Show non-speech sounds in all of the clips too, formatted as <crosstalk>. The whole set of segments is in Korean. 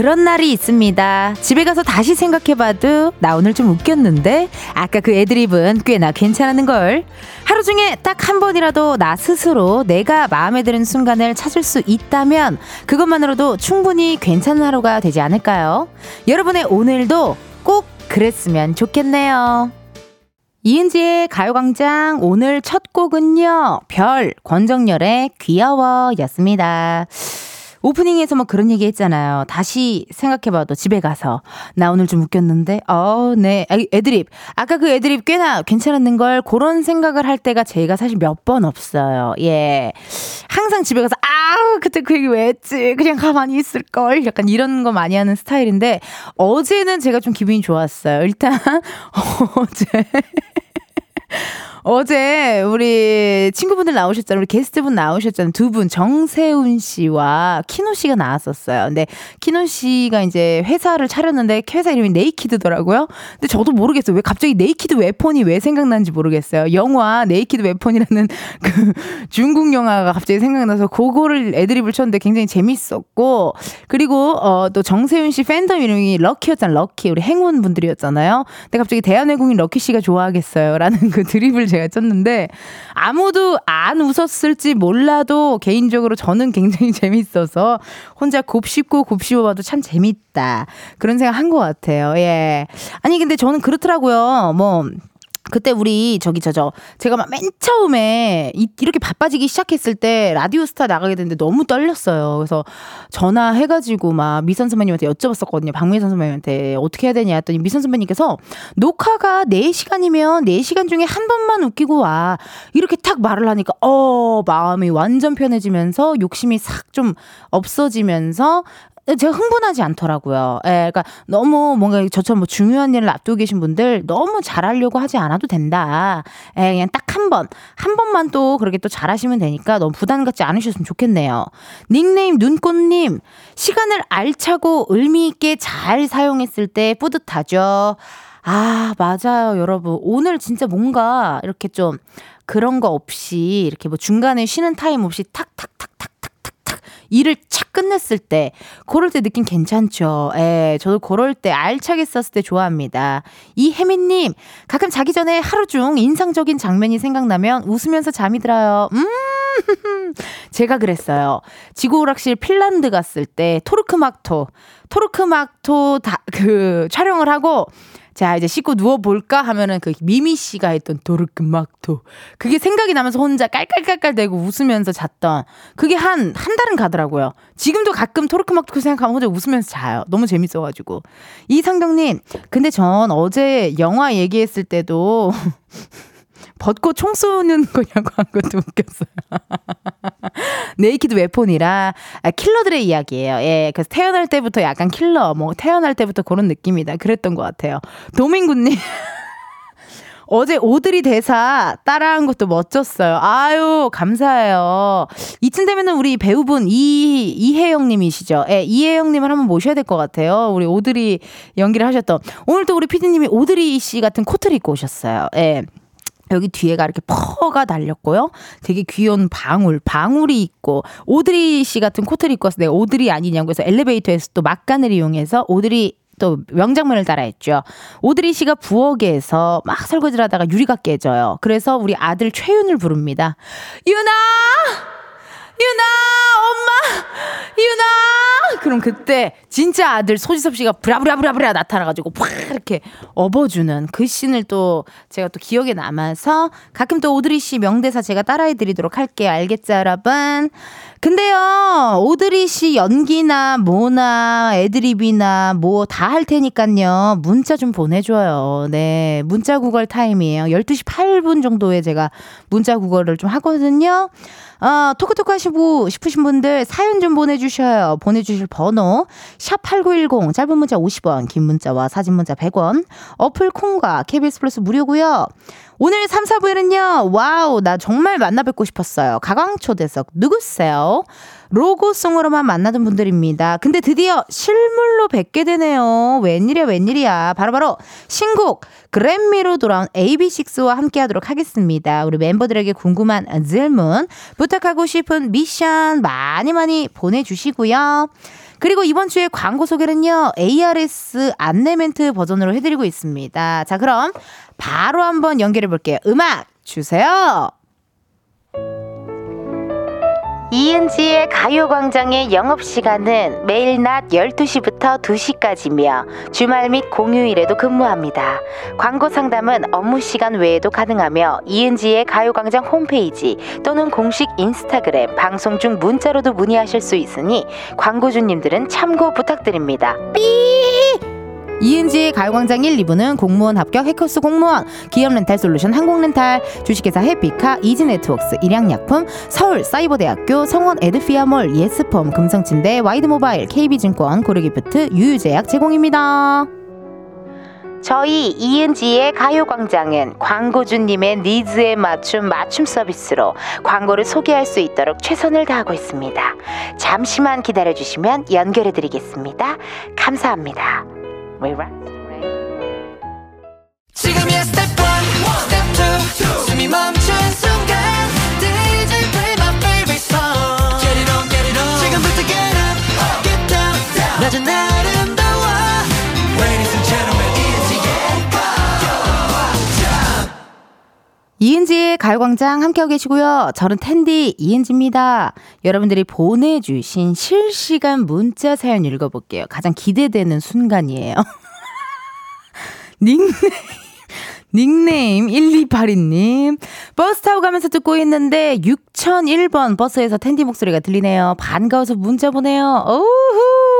그런 날이 있습니다. 집에 가서 다시 생각해봐도 나 오늘 좀 웃겼는데 아까 그 애드립은 꽤나 괜찮았는 걸. 하루 중에 딱 한 번이라도 나 스스로 내가 마음에 드는 순간을 찾을 수 있다면 그것만으로도 충분히 괜찮은 하루가 되지 않을까요? 여러분의 오늘도 꼭 그랬으면 좋겠네요. 이은지의 가요광장 오늘 첫 곡은요, 별, 권정열의 귀여워 였습니다. 오프닝에서 뭐 그런 얘기 했잖아요. 다시 생각해봐도 집에 가서 나 오늘 좀 웃겼는데 어, 네 애드립 아까 그 애드립 꽤나 괜찮았는 걸 그런 생각을 할 때가 제가 사실 몇 번 없어요. 예, 항상 집에 가서 아 그때 그 얘기 왜 했지? 그냥 가만히 있을 걸 약간 이런 거 많이 하는 스타일인데 어제는 제가 좀 기분이 좋았어요. 일단 <laughs> 어제 어제 우리 친구분들 나오셨잖아요. 우리 게스트분 나오셨잖아요. 두 분, 정세훈 씨와 키노 씨가 나왔었어요. 근데 키노 씨가 이제 회사를 차렸는데 회사 이름이 네이키드더라고요. 근데 저도 모르겠어요. 왜 갑자기 Naked Weapon이 왜 생각나는지 모르겠어요. 영화 Naked Weapon이라는 <laughs> 그 중국 영화가 갑자기 생각나서 그거를 애드립을 쳤는데 굉장히 재밌었고 그리고 어 또 정세훈 씨 팬덤 이름이 럭키였잖아요. 럭키. 우리 행운 분들이었잖아요. 근데 갑자기 대한외국인 럭키 씨가 좋아하겠어요. 라는 그 드립을 제가 쳤는데 아무도 안 웃었을지 몰라도 개인적으로 저는 굉장히 <laughs> 재밌어서 혼자 곱씹고 곱씹어 봐도 참 재밌다. 그런 생각 한 것 같아요. 예. 아니, 근데 저는 그렇더라고요. 뭐, 그때 우리 저기 저저 제가 막 맨 처음에 이, 렇게 바빠지기 시작했을 때 라디오 스타 나가게 됐는데 너무 떨렸어요. 그래서 전화해가지고 막 미선 선배님한테 여쭤봤었거든요. 박미선 선배님한테 어떻게 해야 되냐 했더니 미선 선배님께서 녹화가 4시간이면 4시간 중에 한 번만 웃기고 와. 이렇게 탁 말을 하니까 어 마음이 완전 편해지면서 욕심이 싹 좀 없어지면서 제가 흥분하지 않더라고요. 예, 그러니까 너무 뭔가 저처럼 뭐 중요한 일을 앞두고 계신 분들 너무 잘하려고 하지 않아도 된다. 예, 그냥 딱 한 번, 한 번만 또 그렇게 또 잘하시면 되니까 너무 부담 갖지 않으셨으면 좋겠네요. 닉네임 눈꽃님, 시간을 알차고 의미있게 잘 사용했을 때 뿌듯하죠. 아, 맞아요, 여러분. 오늘 진짜 뭔가 이렇게 좀 그런 거 없이 이렇게 뭐 중간에 쉬는 타임 없이 탁탁탁탁 일을 착 끝냈을 때, 그럴 때 느낌 괜찮죠. 예, 저도 그럴 때 알차게 썼을 때 좋아합니다. 이혜민님, 가끔 자기 전에 하루 중 인상적인 장면이 생각나면 웃으면서 잠이 들어요. 음! <laughs> 제가 그랬어요. 지구 오락실 핀란드 갔을 때 토르크막토, 토르크막토 다, 그, 촬영을 하고, 자, 이제 씻고 누워볼까 하면은 그 미미 씨가 했던 도르크막토. 그게 생각이 나면서 혼자 깔깔깔깔 대고 웃으면서 잤던 그게 한, 한 달은 가더라고요. 지금도 가끔 토르크막토 생각하면 혼자 웃으면서 자요. 너무 재밌어가지고. 이상경님, 근데 전 어제 영화 얘기했을 때도 <laughs> 벗고 총 쏘는 <laughs> 거냐고 한 것도 웃겼어요. <laughs> Naked Weapon이라 아, 킬러들의 이야기예요. 예, 그래서 태어날 때부터 약간 킬러, 뭐 태어날 때부터 그런 느낌이다. 그랬던 것 같아요. 도민구님. <laughs> 어제 오들희 대사 따라한 것도 멋졌어요. 아유, 감사해요. 이쯤 되면은 우리 배우분 이, 이혜영님이시죠. 예, 이혜영님을 한번 모셔야 될 것 같아요. 우리 오들희 연기를 하셨던. 오늘 또 우리 피디님이 오들희 씨 같은 코트를 입고 오셨어요. 예. 여기 뒤에가 이렇게 fur가 달렸고요. 되게 귀여운 방울, 방울이 있고 오들희 씨 같은 코트를 입고 와서 내가 오들희 아니냐고 해서 엘리베이터에서 또 막간을 이용해서 오들희 또 명장면을 따라했죠. 오들희 씨가 부엌에서 막 설거지를 하다가 유리가 깨져요. 그래서 우리 아들 최윤을 부릅니다. 윤아! 윤아! 엄마! 윤아! 그럼 그때 진짜 아들 소지섭 씨가 부랴부랴부랴부랴 나타나가지고 팍 이렇게 업어주는 그 씬을 또 제가 또 기억에 남아서 가끔 또 오들희 씨 명대사 제가 따라해드리도록 할게요. 알겠죠, 여러분? 근데요, 오들희 씨 연기나 뭐나 애드립이나 뭐 다 할 테니까요. 문자 좀 보내줘요. 네. 문자 구걸 타임이에요. 12시 8분 정도에 제가 문자 구걸을 좀 하거든요. 어, 토크토크 하시고 싶으신 분들 사연 좀 보내주셔요. 보내주실 번호, 샵8910, 짧은 문자 50원, 긴 문자와 사진 문자 100원, 어플 콩과 KBS 플러스 무료고요 오늘 3, 4부에는요, wow, 나 정말 만나 뵙고 싶었어요. 가광초대석, 누구세요? 로고송으로만 만나던 분들입니다. 근데 드디어 실물로 뵙게 되네요. 웬일이야, 웬일이야. 바로바로 바로 신곡 그램미로 돌아온 AB6IX와 함께 하도록 하겠습니다. 우리 멤버들에게 궁금한 질문, 부탁하고 싶은 미션 많이 많이 보내주시고요. 그리고 이번 주에 광고 소개는요, ARS 안내 멘트 버전으로 해드리고 있습니다. 자, 그럼 바로 한번 연결해 볼게요. 음악 주세요. 이은지의 가요광장의 영업시간은 매일 낮 12시부터 2시까지며 주말 및 공휴일에도 근무합니다. 광고 상담은 업무 시간 외에도 가능하며 이은지의 가요광장 홈페이지 또는 공식 인스타그램, 방송 중 문자로도 문의하실 수 있으니 광고주님들은 참고 부탁드립니다. 삐! 이은지의 가요광장 1, 2부는 공무원 합격 해커스 공무원, 기업 렌탈 솔루션 한국렌탈, 주식회사 해피카, 이지네트웍스, 일양약품, 서울 사이버대학교, 성원 에드피아몰, 예스폼, 금성침대, 와이드모바일, KB증권, 고르기프트, 유유제약 제공입니다. 저희 이은지의 가요광장은 광고주님의 니즈에 맞춘 맞춤 서비스로 광고를 소개할 수 있도록 최선을 다하고 있습니다. 잠시만 기다려주시면 연결해드리겠습니다. 감사합니다. We rock. 지금이야 step one, step two, 숨이 멈춘 순간 DJ play my favorite song. Get it on, get it on. 지금부터 get up, get down, down. 낮은 아 이은지의 가요광장 함께하고 계시고요. 저는 텐디 이은지입니다. 여러분들이 보내주신 실시간 문자 사연 읽어볼게요. 가장 기대되는 순간이에요. <laughs> 닉네임. 닉네임 1282님. 버스 타고 가면서 듣고 있는데 6001번 버스에서 텐디 목소리가 들리네요. 반가워서 문자 보내요. 오후!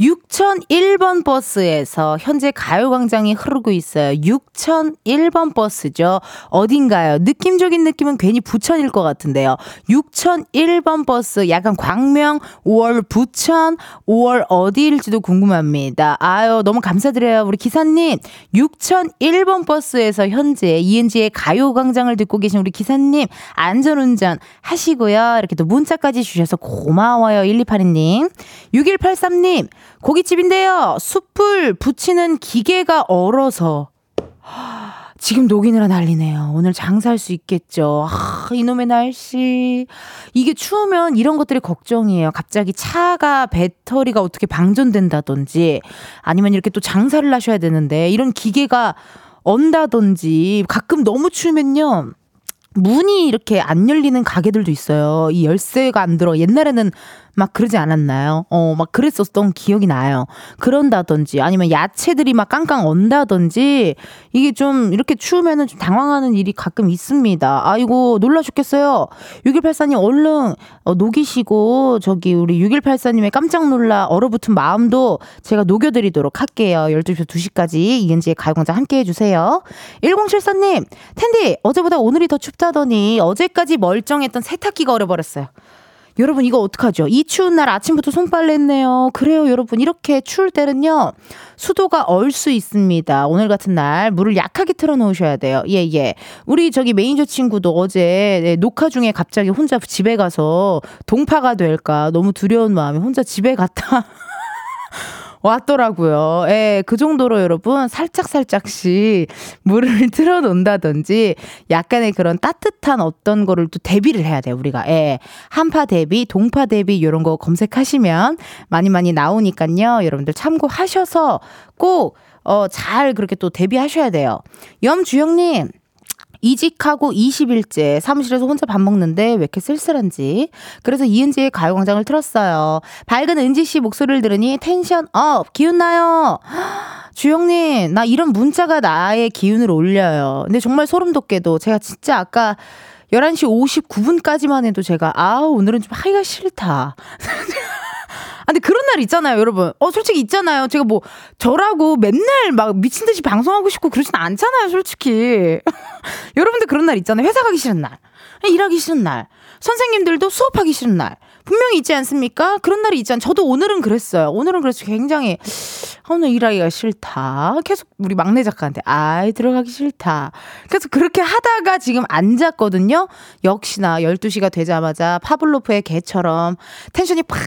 6001번 버스에서 현재 가요광장이 흐르고 있어요. 6001번 버스죠. 어딘가요? 느낌적인 느낌은 괜히 부천일 것 같은데요. 6001번 버스 약간 광명, 5월 부천, 5월 어디일지도 궁금합니다. 아유, 너무 감사드려요. 우리 기사님. 6001번 버스에서 현재 이은지의 가요광장을 듣고 계신 우리 기사님 안전운전 하시고요. 이렇게 또 문자까지 주셔서 고마워요. 1282님. 6183님. 고깃집인데요. 숯불 붙이는 기계가 얼어서 지금 녹이느라 난리네요. 오늘 장사할 수 있겠죠. 아, 이놈의 날씨. 이게 추우면 이런 것들이 걱정이에요. 갑자기 차가 배터리가 어떻게 방전된다든지 아니면 이렇게 또 장사를 하셔야 되는데 이런 기계가 언다든지 가끔 너무 추우면요. 문이 이렇게 안 열리는 가게들도 있어요. 이 열쇠가 안 들어. 옛날에는 막 그러지 않았나요? 어, 막 그랬었던 기억이 나요. 그런다든지 아니면 야채들이 막 깡깡 언다든지 이게 좀 이렇게 추우면은 좀 당황하는 일이 가끔 있습니다. 아이고, 놀라 죽겠어요. 6184님 얼른 어, 녹이시고 저기 우리 6184님의 깜짝 놀라 얼어붙은 마음도 제가 녹여드리도록 할게요. 12시부터 2시까지 이은지의 가요광장 함께 해주세요. 1074님, 텐디, 어제보다 오늘이 더 춥다더니 어제까지 멀쩡했던 세탁기가 얼어버렸어요. 여러분 이거 어떡하죠? 이 추운 날 아침부터 손빨래 했네요. 그래요, 여러분. 이렇게 추울 때는요. 수도가 얼 수 있습니다. 오늘 같은 날 물을 약하게 틀어 놓으셔야 돼요. 예, 예. 우리 저기 매니저 친구도 어제 네, 녹화 중에 갑자기 혼자 집에 가서 동파가 될까 너무 두려운 마음에 혼자 집에 갔다 <laughs> 왔더라고요. 예, 그 정도로 여러분 살짝살짝씩 물을 <laughs> 틀어 놓는다든지 약간의 그런 따뜻한 어떤 거를 또 대비를 해야 돼요, 우리가. 예. 한파 대비, 동파 대비 이런 거 검색하시면 많이 많이 나오니까요. 여러분들 참고하셔서 꼭 어, 잘 그렇게 또 대비하셔야 돼요. 염주영님, 이직하고 20일째 사무실에서 혼자 밥 먹는데 왜 이렇게 쓸쓸한지. 그래서 이은지의 가요광장을 틀었어요. 밝은 은지 씨 목소리를 들으니 tension up! 기운나요! <gasps> 주영님, 나 이런 문자가 나의 기운을 올려요. 근데 정말 소름 돋게도 제가 진짜 아까 11시 59분까지만 해도 제가, 아, 오늘은 좀 하기가 싫다. <laughs> 근데 그런 날 있잖아요, 여러분. 어, 솔직히 있잖아요. 제가 뭐, 저라고 맨날 막 미친 듯이 방송하고 싶고 그러진 않잖아요, 솔직히. <laughs> 여러분들 그런 날 있잖아요. 회사 가기 싫은 날. 일하기 싫은 날. 선생님들도 수업하기 싫은 날. 분명히 있지 않습니까? 그런 날이 않. 저도 오늘은 그랬어요. 오늘은 그래서 굉장히 오늘 일하기가 싫다. 계속 우리 막내 작가한테 아이 들어가기 싫다. 그래서 그렇게 하다가 지금 앉았거든요. 역시나 12시가 되자마자 파블로프의 개처럼 텐션이 팍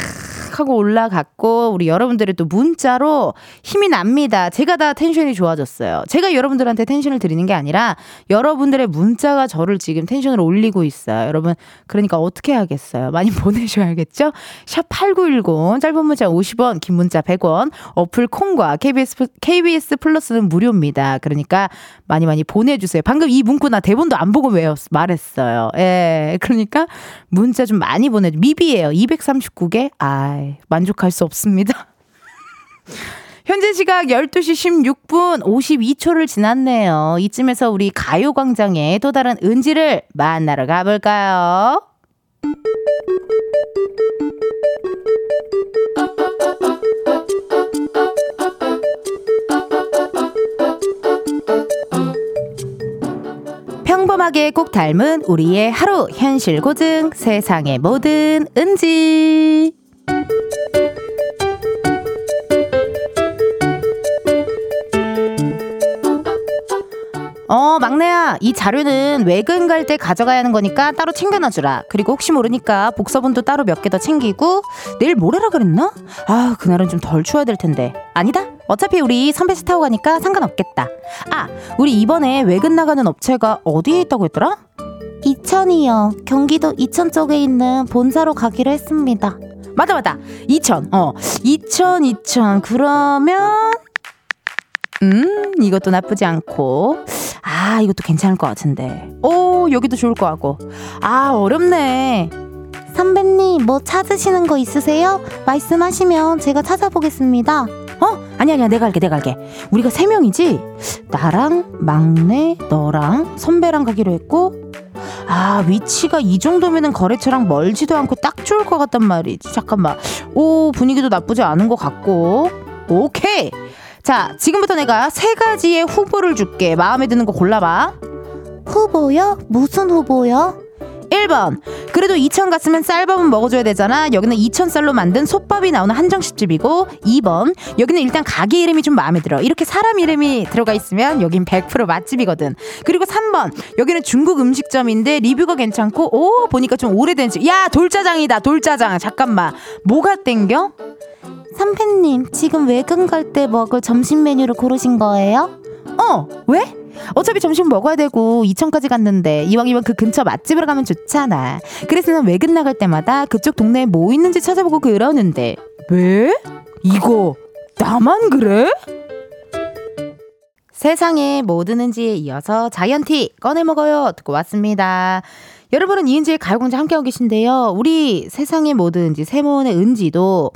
하고 올라갔고 우리 여러분들의 또 문자로 힘이 납니다. 제가 다 텐션이 좋아졌어요. 제가 여러분들한테 텐션을 드리는 게 아니라 여러분들의 문자가 저를 지금 텐션을 올리고 있어요. 여러분 그러니까 어떻게 하겠어요? 많이 <laughs> 보내셔야겠죠? 샵 8910 짧은 문자 50원 긴 문자 100원 어플 콩과 KBS, KBS 플러스는 무료입니다. 그러니까 많이 많이 보내주세요. 방금 이 문구 나 대본도 안 보고 외웠 말했어요. 예 그러니까 문자 좀 많이 보내줘. 미비예요. 239개. 아 만족할 수 없습니다. <laughs> 현재 시각 12시 16분 52초를 지났네요. 이쯤에서 우리 가요광장의 또 다른 은지를 만나러 가볼까요? 평범하게 꼭 닮은 우리의 하루 현실 고증 세상의 모든 은지 어, 막내야, 이 자료는 외근 갈 때 가져가야 하는 거니까 따로 챙겨놔주라. 그리고 혹시 모르니까 복서분도 따로 몇 개 더 챙기고, 내일 모레라 그랬나? 아, 그날은 좀 덜 추워야 될 텐데. 아니다? 어차피 우리 선배씨 타고 가니까 상관없겠다. 아, 우리 이번에 외근 나가는 업체가 어디에 있다고 했더라? 이천이요. 경기도 이천 쪽에 있는 본사로 가기로 했습니다. 이천. 어, 이천, 이천. 그러면, 음, 이것도 나쁘지 않고. 아, 이것도 괜찮을 것 같은데. 오, 여기도 좋을 것 같고. 아, 어렵네. 선배님, 뭐 찾으시는 거 있으세요? 말씀하시면 제가 찾아보겠습니다. 어? 아니, 아니야. 내가 갈게, 내가 갈게. 우리가 세 명이지? 나랑, 막내, 너랑, 선배랑 가기로 했고, 아, 위치가 이 정도면은 거래처랑 멀지도 않고 딱 좋을 것 같단 말이지. 잠깐만. 오, 분위기도 나쁘지 않은 것 같고. 오케이. 자, 지금부터 내가 세 가지의 후보를 줄게. 마음에 드는 거 골라봐. 후보요? 무슨 후보요? 1번. 그래도 이천 갔으면 쌀밥은 먹어줘야 되잖아. 여기는 이천 쌀로 만든 솥밥이 나오는 한정식집이고 2번. 여기는 일단 가게 이름이 좀 마음에 들어. 이렇게 사람 이름이 들어가 있으면 여긴 100% 맛집이거든. 그리고 3번. 여기는 중국 음식점인데 리뷰가 괜찮고 오 보니까 좀 오래된 집. 야 돌짜장이다 돌짜장. 잠깐만. 뭐가 땡겨? 선배님 지금 외근 갈 때 먹을 점심 메뉴를 고르신 거예요? 어 왜? 어차피 점심 먹어야 되고 이천까지 갔는데 이왕이면 그 근처 맛집으로 가면 좋잖아. 그래서 난 외근 나갈 때마다 그쪽 동네에 뭐 있는지 찾아보고 그러는데 왜? 이거 나만 그래? 세상에 뭐 드는지에 이어서 자이언티 꺼내 먹어요 듣고 왔습니다. 여러분은 이은지의 가요공장 함께하고 계신데요. 우리 세상에 뭐 드는지 세모의 은지도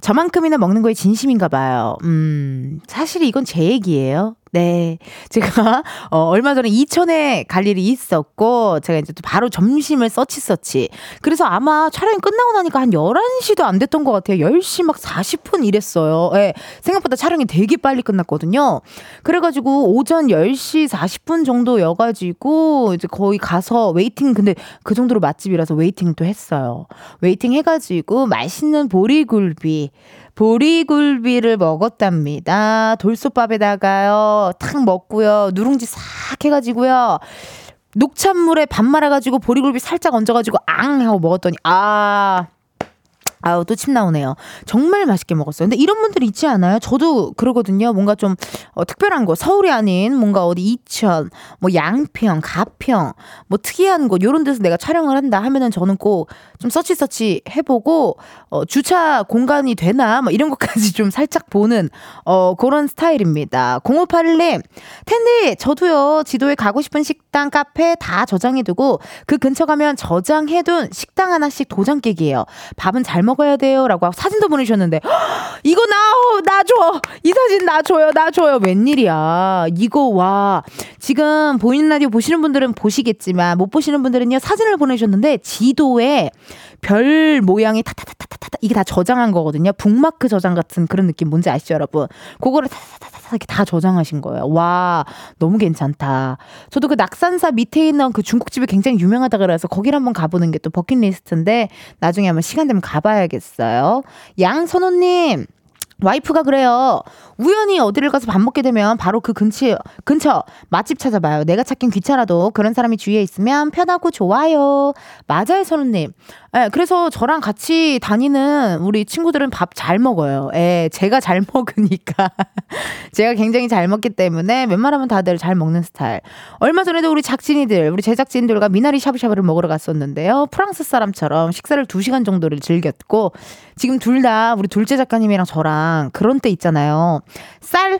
저만큼이나 먹는 거에 진심인가 봐요. 음, 사실 이건 제 얘기예요. 네. 제가, <laughs> 어, 얼마 전에 이천에 갈 일이 있었고, 제가 이제 또 바로 점심을 서치 서치. 그래서 아마 촬영이 끝나고 나니까 한 11시도 안 됐던 것 같아요. 10시 막 40분 이랬어요. 예. 네. 생각보다 촬영이 되게 빨리 끝났거든요. 그래 가지고 오전 10시 40분 정도 여 가지고, 이제 거의 가서 waiting, 근데 그 정도로 맛집이라서 waiting 또 했어요. waiting 해 가지고 맛있는 보리굴비, 보리굴비를 먹었답니다. 돌솥밥에다가요, 탁 먹고요, 누룽지 싹 해가지고요, 녹찬물에 밥 말아가지고 보리굴비 살짝 얹어가지고 앙 하고 먹었더니, 아, 아우 또 침 나오네요. 정말 맛있게 먹었어요. 근데 이런 분들 있지 않아요? 저도 그러거든요. 뭔가 좀 어, 특별한 곳, 서울이 아닌 뭔가 어디 이천, 뭐 양평, 가평, 뭐 특이한 곳 요런 데서 내가 촬영을 한다 하면은 저는 꼭 좀 서치 서치 해보고 어, 주차 공간이 되나 뭐 이런 것까지 좀 살짝 보는 어, 그런 스타일입니다. 0581님, 텐디 저도요 지도에 가고 싶은 식당, 카페 다 저장해두고 그 근처 가면 저장해둔 식당 하나씩 도장 깨기예요. 밥은 잘 먹 어야 돼요. 라고 사진도 보내주셨는데, 이거 나, 나 줘! 이 사진 나 줘요, 나 줘요. 웬일이야. 이거 와. 지금 보이는 라디오 보시는 분들은 보시겠지만, 못 보시는 분들은요, 사진을 보내주셨는데, 지도에 별 모양이 타타타타타타 이게 다 저장한 거거든요. 북마크 저장 같은 그런 느낌 뭔지 아시죠, 여러분? 그거를 다다다다 이렇게 다 저장하신 거예요. 와, 너무 괜찮다. 저도 그 낙산사 밑에 있는 그 중국집이 굉장히 유명하다 그래서 거기를 한번 가보는 게 또 버킷리스트인데 나중에 한번 시간 되면 가봐야겠어요. 양선호님. 와이프가 그래요. 우연히 어디를 가서 밥 먹게 되면 바로 그 근처, 근처 맛집 찾아봐요. 내가 찾긴 귀찮아도 그런 사람이 주위에 있으면 편하고 좋아요. 맞아요, 선우님. 예, 그래서 저랑 같이 다니는 우리 친구들은 밥 잘 먹어요. 예, 제가 잘 <laughs> 먹으니까. 제가 굉장히 잘 먹기 때문에 웬만하면 다들 잘 먹는 스타일. 얼마 전에도 우리 작진이들, 우리 제작진들과 미나리 샤브샤브를 먹으러 갔었는데요. 프랑스 사람처럼 식사를 2시간 정도를 즐겼고, 지금 둘 다 우리 둘째 작가님이랑 저랑 그런 때 있잖아요. 쌀한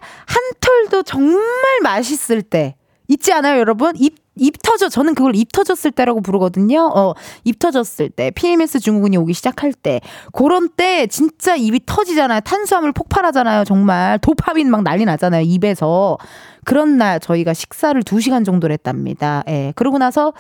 톨도 정말 맛있을 때. 있지 않아요, 여러분? 입, 입 터져. 저는 그걸 입 터졌을 때라고 부르거든요. 어, 입 터졌을 때. PMS 증후군이 오기 시작할 때. 그런 때 진짜 입이 터지잖아요. 탄수화물 폭발하잖아요. 정말. 도파민 막 난리 나잖아요. 입에서. 그런 날 저희가 식사를 2시간 정도를 했답니다. 예. 그러고 나서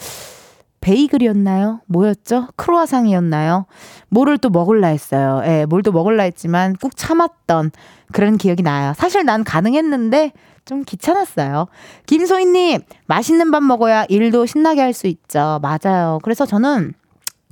베이글이었나요? 뭐였죠? 크로아상이었나요? 뭐를 또 먹을라 했어요. 예, 뭘 또 먹을라 했지만 꾹 참았던 그런 기억이 나요. 사실 난 가능했는데 좀 귀찮았어요. 김소희님, 맛있는 밥 먹어야 일도 신나게 할 수 있죠. 맞아요. 그래서 저는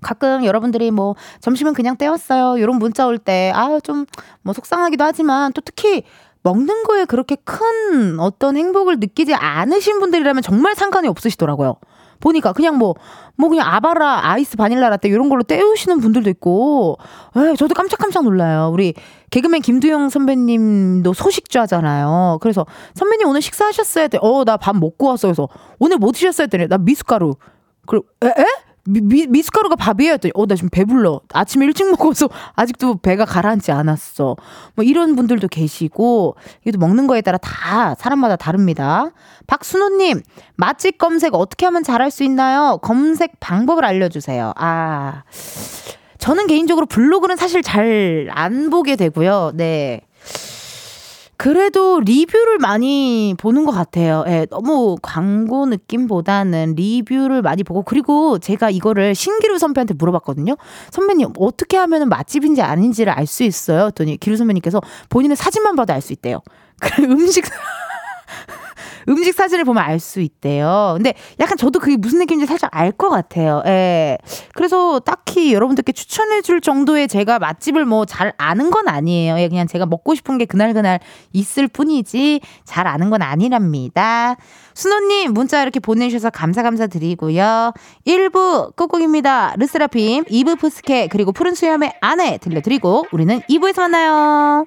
가끔 여러분들이 뭐 점심은 그냥 때웠어요. 이런 문자 올 때, 아, 좀 뭐 속상하기도 하지만 또 특히 먹는 거에 그렇게 큰 어떤 행복을 느끼지 않으신 분들이라면 정말 상관이 없으시더라고요. 보니까 그냥 뭐, 뭐 그냥 아바라, 아이스 바닐라 라떼 이런 걸로 때우시는 분들도 있고, 에 저도 깜짝깜짝 놀라요. 우리 개그맨 김두영 선배님도 소식좌잖아요. 그래서 선배님 오늘 식사하셨어야 돼. 어, 나 밥 먹고 왔어. 그래서 오늘 뭐 드셨어야 돼? 나 미숫가루. 그리고, 에? 에? 미, 미, 미숫가루가 밥이에요. 했더니, 어, 나 지금 배불러. 아침에 일찍 먹어서 <laughs> 아직도 배가 가라앉지 않았어. 뭐 이런 분들도 계시고, 이것도 먹는 거에 따라 다 사람마다 다릅니다. 박순호님, 맛집 검색 어떻게 하면 잘할 수 있나요? 검색 방법을 알려주세요. 아, 저는 개인적으로 블로그는 사실 잘 안 보게 되고요. 네. 그래도 리뷰를 많이 보는 것 같아요. 예, 너무 광고 느낌보다는 리뷰를 많이 보고 그리고 제가 이거를 신기루 선배한테 물어봤거든요. 선배님 어떻게 하면 맛집인지 아닌지를 알 수 있어요. 했더니 기루 선배님께서 본인의 사진만 봐도 알 수 있대요. 그래 <laughs> 음식 음식 사진을 보면 알 수 있대요. 근데 약간 저도 그게 무슨 느낌인지 살짝 알 것 같아요. 예. 그래서 딱히 여러분들께 추천해 줄 정도의 제가 맛집을 뭐 잘 아는 건 아니에요. 예, 그냥 제가 먹고 싶은 게 그날그날 있을 뿐이지 잘 아는 건 아니랍니다. 순호님 문자 이렇게 보내주셔서 감사 감사 드리고요. 1부 끝곡입니다. 르스라핌, 2부 푸스케 그리고 푸른 수염의 아내 들려드리고 우리는 2부에서 만나요.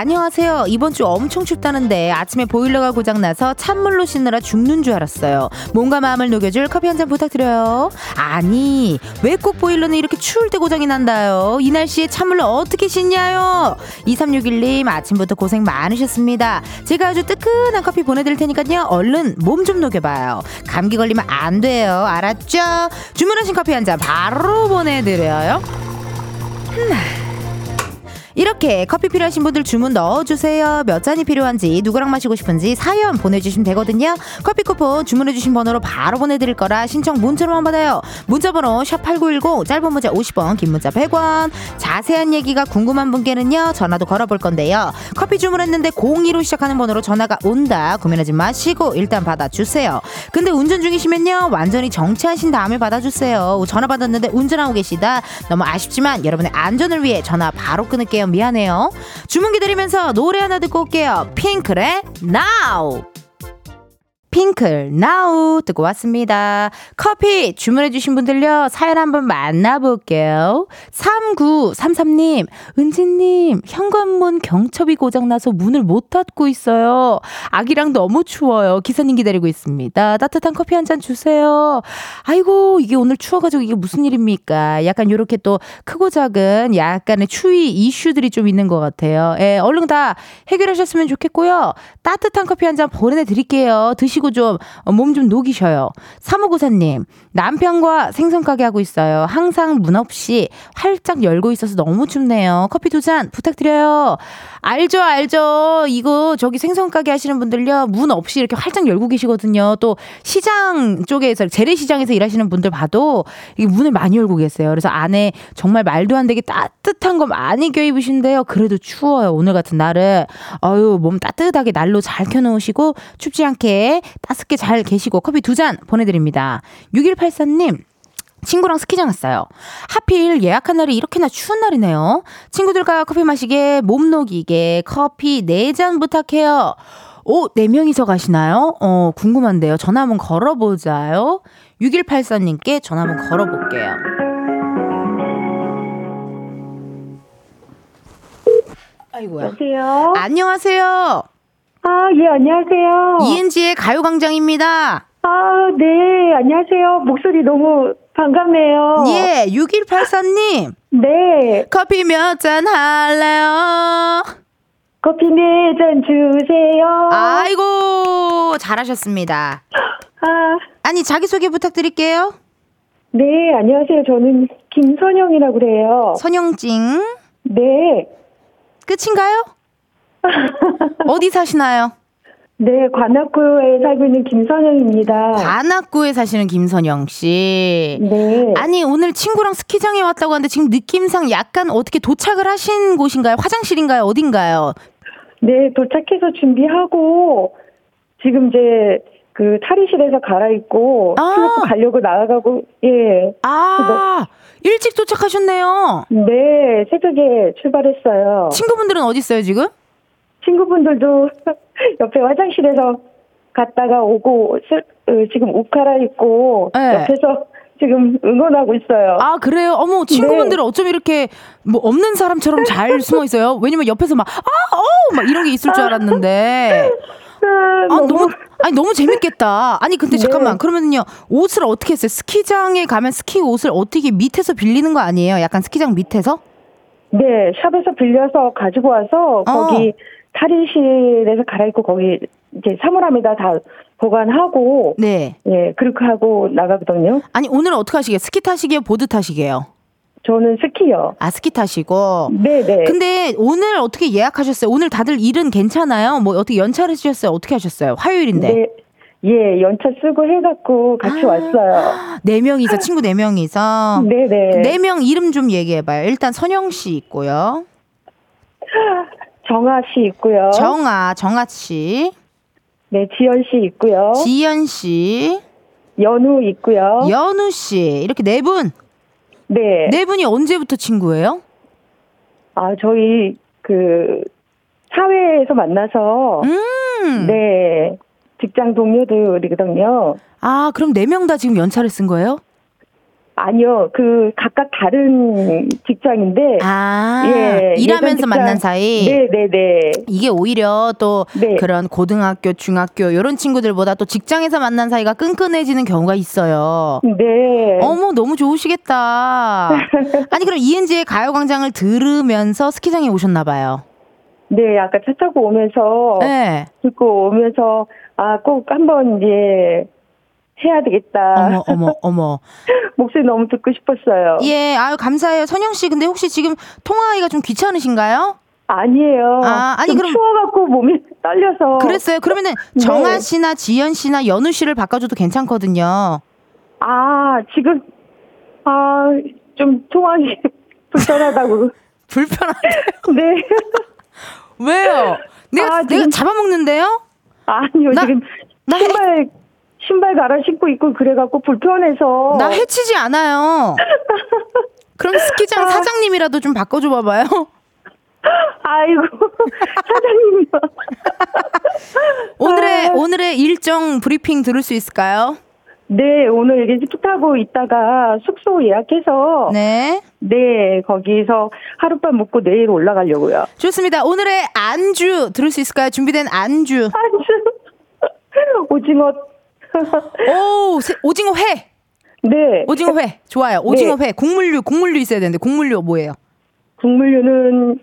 안녕하세요. 이번 주 엄청 춥다는데 아침에 보일러가 고장나서 찬물로 씻느라 죽는 줄 알았어요. 몸과 마음을 녹여줄 커피 한 잔 부탁드려요. 아니, 왜 꼭 보일러는 이렇게 추울 때 고장이 난다요? 이 날씨에 찬물로 어떻게 씻냐요? 2361님, 아침부터 고생 많으셨습니다. 제가 아주 뜨끈한 커피 보내드릴 테니까요. 얼른 몸 좀 녹여봐요. 감기 걸리면 안 돼요. 알았죠? 주문하신 커피 한 잔 바로 보내드려요. 이렇게 커피 필요하신 분들 주문 넣어주세요. 몇 잔이 필요한지 누구랑 마시고 싶은지 사연 보내주시면 되거든요. 커피 쿠폰 주문해주신 번호로 바로 보내드릴 거라 신청 문자로만 받아요. 문자번호 샵8910 짧은 문자 50원 긴 문자 100원 자세한 얘기가 궁금한 분께는요. 전화도 걸어볼 건데요. 커피 주문했는데 02로 시작하는 번호로 전화가 온다. 고민하지 마시고 일단 받아주세요. 근데 운전 중이시면요. 완전히 정체하신 다음에 받아주세요. 전화 받았는데 운전하고 계시다. 너무 아쉽지만 여러분의 안전을 위해 전화 바로 끊을게요. 미안해요. 주문 기다리면서 노래 하나 듣고 올게요. 핑클의 Now! 핑클 나우 듣고 왔습니다. 커피 주문해주신 분들요 사연 한번 만나볼게요. 3933님 은지님 현관문 경첩이 고장나서 문을 못 닫고 있어요. 아기랑 너무 추워요. 기사님 기다리고 있습니다. 따뜻한 커피 한 잔 주세요. 아이고 이게 오늘 추워가지고 이게 무슨 일입니까? 약간 요렇게 또 크고 작은 약간의 추위 이슈들이 좀 있는 것 같아요. 예, 얼른 다 해결하셨으면 좋겠고요. 따뜻한 커피 한 잔 보내드릴게요. 드시고 좀몸좀 녹이셔요. 사무구사님, 남편과 생선가게 하고 있어요. 항상 문 없이 활짝 열고 있어서 너무 춥네요. 커피 두 잔 부탁드려요. 알죠, 알죠. 이거 저기 생선가게 하시는 분들요. 문 없이 이렇게 활짝 열고 계시거든요. 또 시장 쪽에서, 재래시장에서 일하시는 분들 봐도 이 문을 많이 열고 계세요. 그래서 안에 정말 말도 안 되게 따뜻한 거 많이 껴입으신데요. 그래도 추워요. 오늘 같은 날은. 어유 몸 따뜻하게 난로 잘 켜놓으시고 춥지 않게 따숩게 잘 계시고 커피 두 잔 보내드립니다. 6184님. 친구랑 스키장 갔어요. 하필 예약한 날이 이렇게나 추운 날이네요. 친구들과 커피 마시게, 몸 녹이게, 커피 네잔 부탁해요. 오, 네 명이서 가시나요? 어, 궁금한데요. 전화 한번 걸어보자요. 6184님께 전화 한번 걸어볼게요. 아이고야. 여보세요? 안녕하세요. 아, 예, 안녕하세요. 이은지의 가요광장입니다. 아, 네, 안녕하세요. 목소리 너무 반갑네요. 예, 6184님. 네, 커피 몇 잔 할래요? 커피 네 잔 주세요. 아이고, 잘하셨습니다. 아, 아니, 자기소개 부탁드릴게요. 네, 안녕하세요. 저는 김선영이라고 그래요. 선영찡. 네, 끝인가요? <laughs> 어디 사시나요? 네, 관악구에 살고 있는 김선영입니다. 관악구에 사시는 김선영 씨. 네, 아니, 오늘 친구랑 스키장에 왔다고 하는데 지금 느낌상 약간 어떻게 도착을 하신 곳인가요? 화장실인가요? 어딘가요? 네, 도착해서 준비하고, 지금 이제 그 탈의실에서 갈아입고, 아. 슬로프 가려고 나아가고, 예. 아, 일찍 도착하셨네요. 네, 새벽에 출발했어요. 친구분들은 어디 있어요, 지금? 친구분들도 <laughs> 옆에 화장실에서 갔다가 오고 슬- 어, 지금 옷 갈아입고 네. 옆에서 지금 응원하고 있어요. 아, 그래요? 어머, 친구분들은 어쩜 이렇게 뭐 없는 사람처럼 잘 <laughs> 숨어 있어요? 왜냐면 옆에서 막, 아, 어, 막 이런 게 있을 줄 알았는데. <laughs> 아, 아, 너무, 아니, 너무 재밌겠다. 아니, 근데 네. 잠깐만. 그러면요, 옷을 어떻게 했어요? 스키장에 가면 스키 옷을 어떻게 밑에서 빌리는 거 아니에요? 약간 스키장 밑에서? 네 샵에서 빌려서 가지고 와서 어. 거기 탈의실에서 갈아입고 거기 이제 사물함에다 다 보관하고 네. 예 그렇게 하고 나가거든요. 아니, 오늘은 어떻게 하시게요? 스키 타시게요? 보드 타시게요? 저는 스키요. 아, 스키 타시고. 네네. 근데 오늘 어떻게 예약하셨어요? 오늘 다들 일은 괜찮아요? 뭐 어떻게 연차를 쓰셨어요? 어떻게 하셨어요? 화요일인데. 네. 예 연차 쓰고 해갖고 같이 아. 왔어요. 네 명이서 친구 네 명이서 네네. 네 명 이름 좀 얘기해봐요. 일단 선영 씨 있고요. <laughs> 정아 씨 있고요. 정아 정아 씨, 네, 지연 씨 있고요. 지연 씨, 연우 있고요. 연우 씨 이렇게 네 분. 네. 네 분이 언제부터 친구예요? 아, 저희 그 사회에서 만나서 음. 네. 직장 동료들이거든요. 아 그럼 네 명 다 지금 연차를 쓴 거예요? 아니요. 그 각각 다른 직장인데 아 예, 일하면서 직장- 만난 사이. 네, 네, 네. 이게 오히려 또 네. 그런 고등학교, 중학교 이런 친구들보다 또 직장에서 만난 사이가 끈끈해지는 경우가 있어요. 네. 어머 너무 좋으시겠다. <laughs> 아니 그럼 이은지의 가요광장을 들으면서 스키장에 오셨나 봐요. 네, 아까 차 타고 오면서 네. 듣고 오면서 아, 꼭 한번 이제 해야 되겠다. 어머 어머 <laughs> 어머. 목소리 너무 듣고 싶었어요. 예, 아유 감사해요. 선영 씨 근데 혹시 지금 통화하기가 좀 귀찮으신가요? 아니에요. 아, 아니, 좀 그럼- 추워갖고 몸이 <laughs> 떨려서. 그랬어요. 그러면은 네. 정아 씨나 지연 씨나 연우 씨를 바꿔줘도 괜찮거든요. 아, 지금, 아, 좀 통화하기 <laughs> 불편하다고. 불편한데 네. 왜요? 내가 아, 내가 지금- 잡아먹는데요? 아니요, 나- 지금 나 해- 신발, 신발 갈아 신고 있고 그래갖고 불편해서. 나 해치지 않아요. 그럼 스키장 아. 사장님이라도 좀 바꿔줘 봐봐요. 아이고, 사장님. 오늘의 아. 오늘의 일정 브리핑 들을 수 있을까요? 네, 오늘 리프트 타고 있다가 숙소 예약해서, 네. 네. 거기서 하룻밤 묵고 내일 올라가려고요. 좋습니다. 오늘의 안주 들을 수 있을까요? 준비된 안주. 아주, 오징어. <laughs> 오, 세- 오징어 회. 네. 오징어 회. 좋아요. 오징어 회. 국물류, 국물류 있어야 되는데 국물류 뭐예요? 국물류는,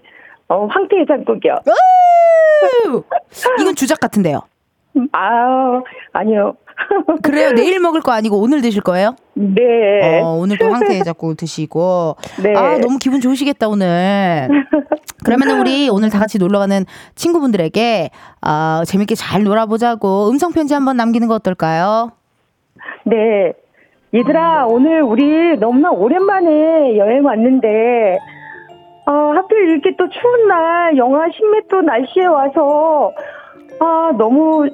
어, 황태해장국이요. 우! 이건 주작 같은데요. 아, 아니요. 그래요. 내일 먹을 거 아니고 오늘 드실 거예요? 네. 어, 오늘 또 황태해장국 드시고. 네. 아, 너무 기분 좋으시겠다, 오늘. 그러면 우리 오늘 다 같이 놀러 가는 친구분들에게 아, 재밌게 잘 놀아보자고 음성 편지 한번 남기는 거 어떨까요? 네. 얘들아, 오늘 우리 너무나 오랜만에 여행 왔는데, 어, 하필 이렇게 또 추운 날, 영하 10m 날씨에 와서, 아, 너무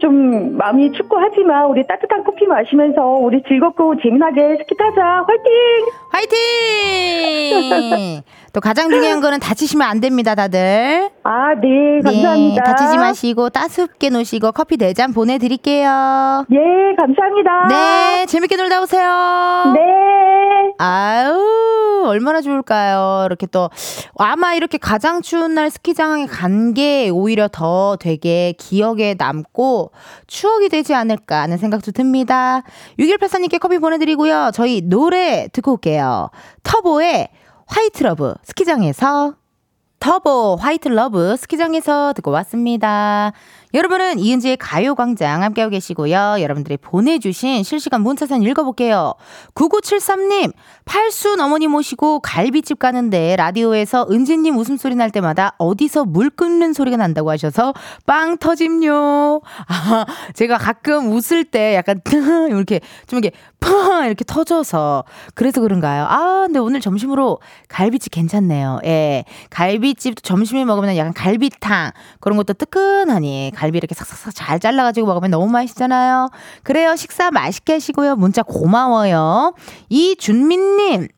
좀 마음이 춥고 하지만, 우리 따뜻한 커피 마시면서, 우리 즐겁고 재미나게 스키 타자. 화이팅! 화이팅! <laughs> 또 가장 중요한 거는 다치시면 안 됩니다, 다들. 아, 네, 감사합니다. 네, 다치지 마시고 따숩게 노시고 커피 네 잔 보내드릴게요. 예, 감사합니다. 네, 재밌게 놀다 오세요. 네. 아유, 얼마나 좋을까요? 이렇게 또, 아마 이렇게 가장 추운 날 스키장에 간 게 오히려 더 되게 기억에 남고 추억이 되지 않을까 하는 생각도 듭니다. 6184님께 커피 보내드리고요. 저희 노래 듣고 올게요. 터보의 White Love 스키장에서 터보 White Love 스키장에서 듣고 왔습니다. 여러분은 이은지의 가요광장 함께하고 계시고요. 여러분들이 보내주신 실시간 문자산 읽어볼게요. 9973님, 팔순 어머니 모시고 갈비집 가는데 라디오에서 은지님 웃음소리 날 때마다 어디서 물 끓는 소리가 난다고 하셔서 빵 터짐요. 아, 제가 가끔 웃을 때 약간 이렇게 좀 이렇게 팡 이렇게 터져서 그래서 그런가요? 아, 근데 오늘 점심으로 갈비집 괜찮네요. 예. 갈비집 점심에 먹으면 약간 갈비탕 그런 것도 뜨끈하니 갈비 이렇게 삭삭삭 잘 잘라가지고 먹으면 너무 맛있잖아요. 그래요. 식사 맛있게 하시고요. 문자 고마워요. 이준민님.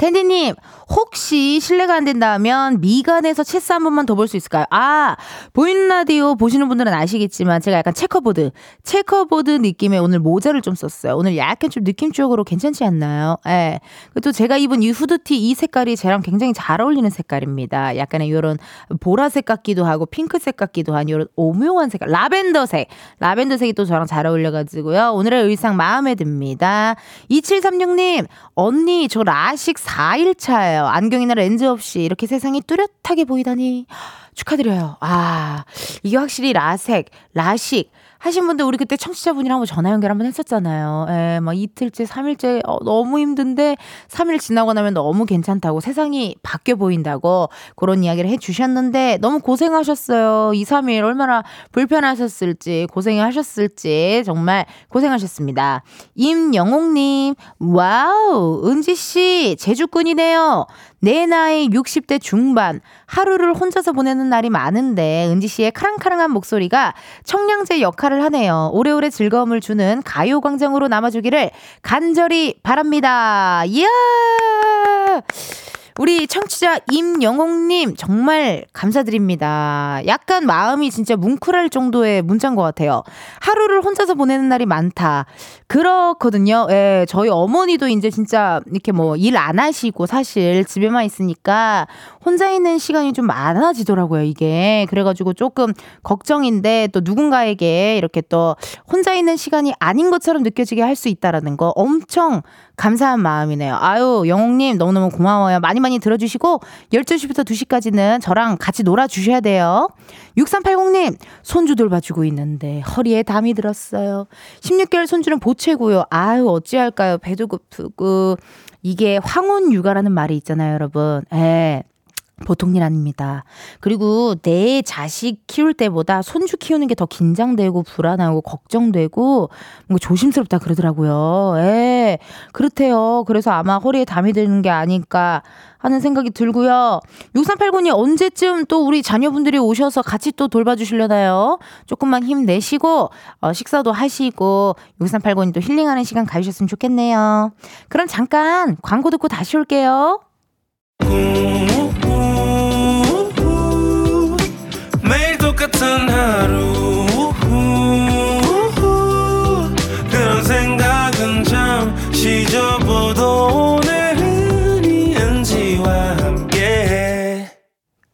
텐디님, 혹시 실례가 안 된다면 미간에서 체스 한 번만 더 볼 수 있을까요? 아, 보이는 라디오 보시는 분들은 아시겠지만 제가 약간 checkerboard, checkerboard 느낌의 오늘 모자를 좀 썼어요. 오늘 약간 좀 느낌적으로 괜찮지 않나요? 예. 또 제가 입은 이 후드티 이 색깔이 저랑 굉장히 잘 어울리는 색깔입니다. 약간의 이런 보라색 같기도 하고 핑크색 같기도 한 이런 오묘한 색깔, 라벤더색. 라벤더색이 또 저랑 잘 어울려가지고요. 오늘의 의상 마음에 듭니다. 2736님, 언니, 저 라식 4일차예요. 안경이나 렌즈 없이 이렇게 세상이 뚜렷하게 보이다니. 축하드려요. 아, 이게 확실히 라색, 라식, 하신 분들 우리 그때 청취자분이랑 한번 전화 연결 한번 했었잖아요. 예, 막 이틀째, 삼일째 어, 너무 힘든데 3일 지나고 나면 너무 괜찮다고 세상이 바뀌어 보인다고 그런 이야기를 해 주셨는데 너무 고생하셨어요. 2, 3일 얼마나 불편하셨을지 고생하셨을지 정말 고생하셨습니다. 임영옥님, 와우, 은지씨, 재주꾼이네요. 내 나이 60대 중반, 하루를 혼자서 보내는 날이 많은데, 은지 씨의 카랑카랑한 목소리가 청량제 역할을 하네요. 오래오래 즐거움을 주는 가요 광장으로 남아주기를 간절히 바랍니다. 이야! 우리 청취자 임영옥님 정말 감사드립니다. 약간 마음이 진짜 뭉클할 정도의 문자인 것 같아요. 하루를 혼자서 보내는 날이 많다. 그렇거든요. 예, 저희 어머니도 이제 진짜 이렇게 뭐 일 안 하시고 사실 집에만 있으니까 혼자 있는 시간이 좀 많아지더라고요, 이게. 그래가지고 조금 걱정인데 또 누군가에게 이렇게 또 혼자 있는 시간이 아닌 것처럼 느껴지게 할 수 있다라는 거 엄청 감사한 마음이네요. 아유, 영옥님 너무너무 고마워요. 많이 많이 들어주시고 12시부터 2시까지는 저랑 같이 놀아주셔야 돼요. 6380님, 손주 돌봐주고 있는데 허리에 담이 들었어요. 16개월 손주는 보채고요. 아유, 어찌할까요? 배도 고프고. 이게 황혼 육아라는 말이 있잖아요, 여러분. 예. 보통 일 아닙니다. 그리고 내 자식 키울 때보다 손주 키우는 게 더 긴장되고 불안하고 걱정되고 뭔가 조심스럽다 그러더라고요. 예. 그렇대요. 그래서 아마 허리에 담이 드는 게 아닐까 하는 생각이 들고요. 6389님 언제쯤 또 우리 자녀분들이 오셔서 같이 또 돌봐주시려나요? 조금만 힘내시고 어, 식사도 하시고 6389님 또 힐링하는 시간 가주셨으면 좋겠네요. 그럼 잠깐 광고 듣고 다시 올게요. 우우우 매일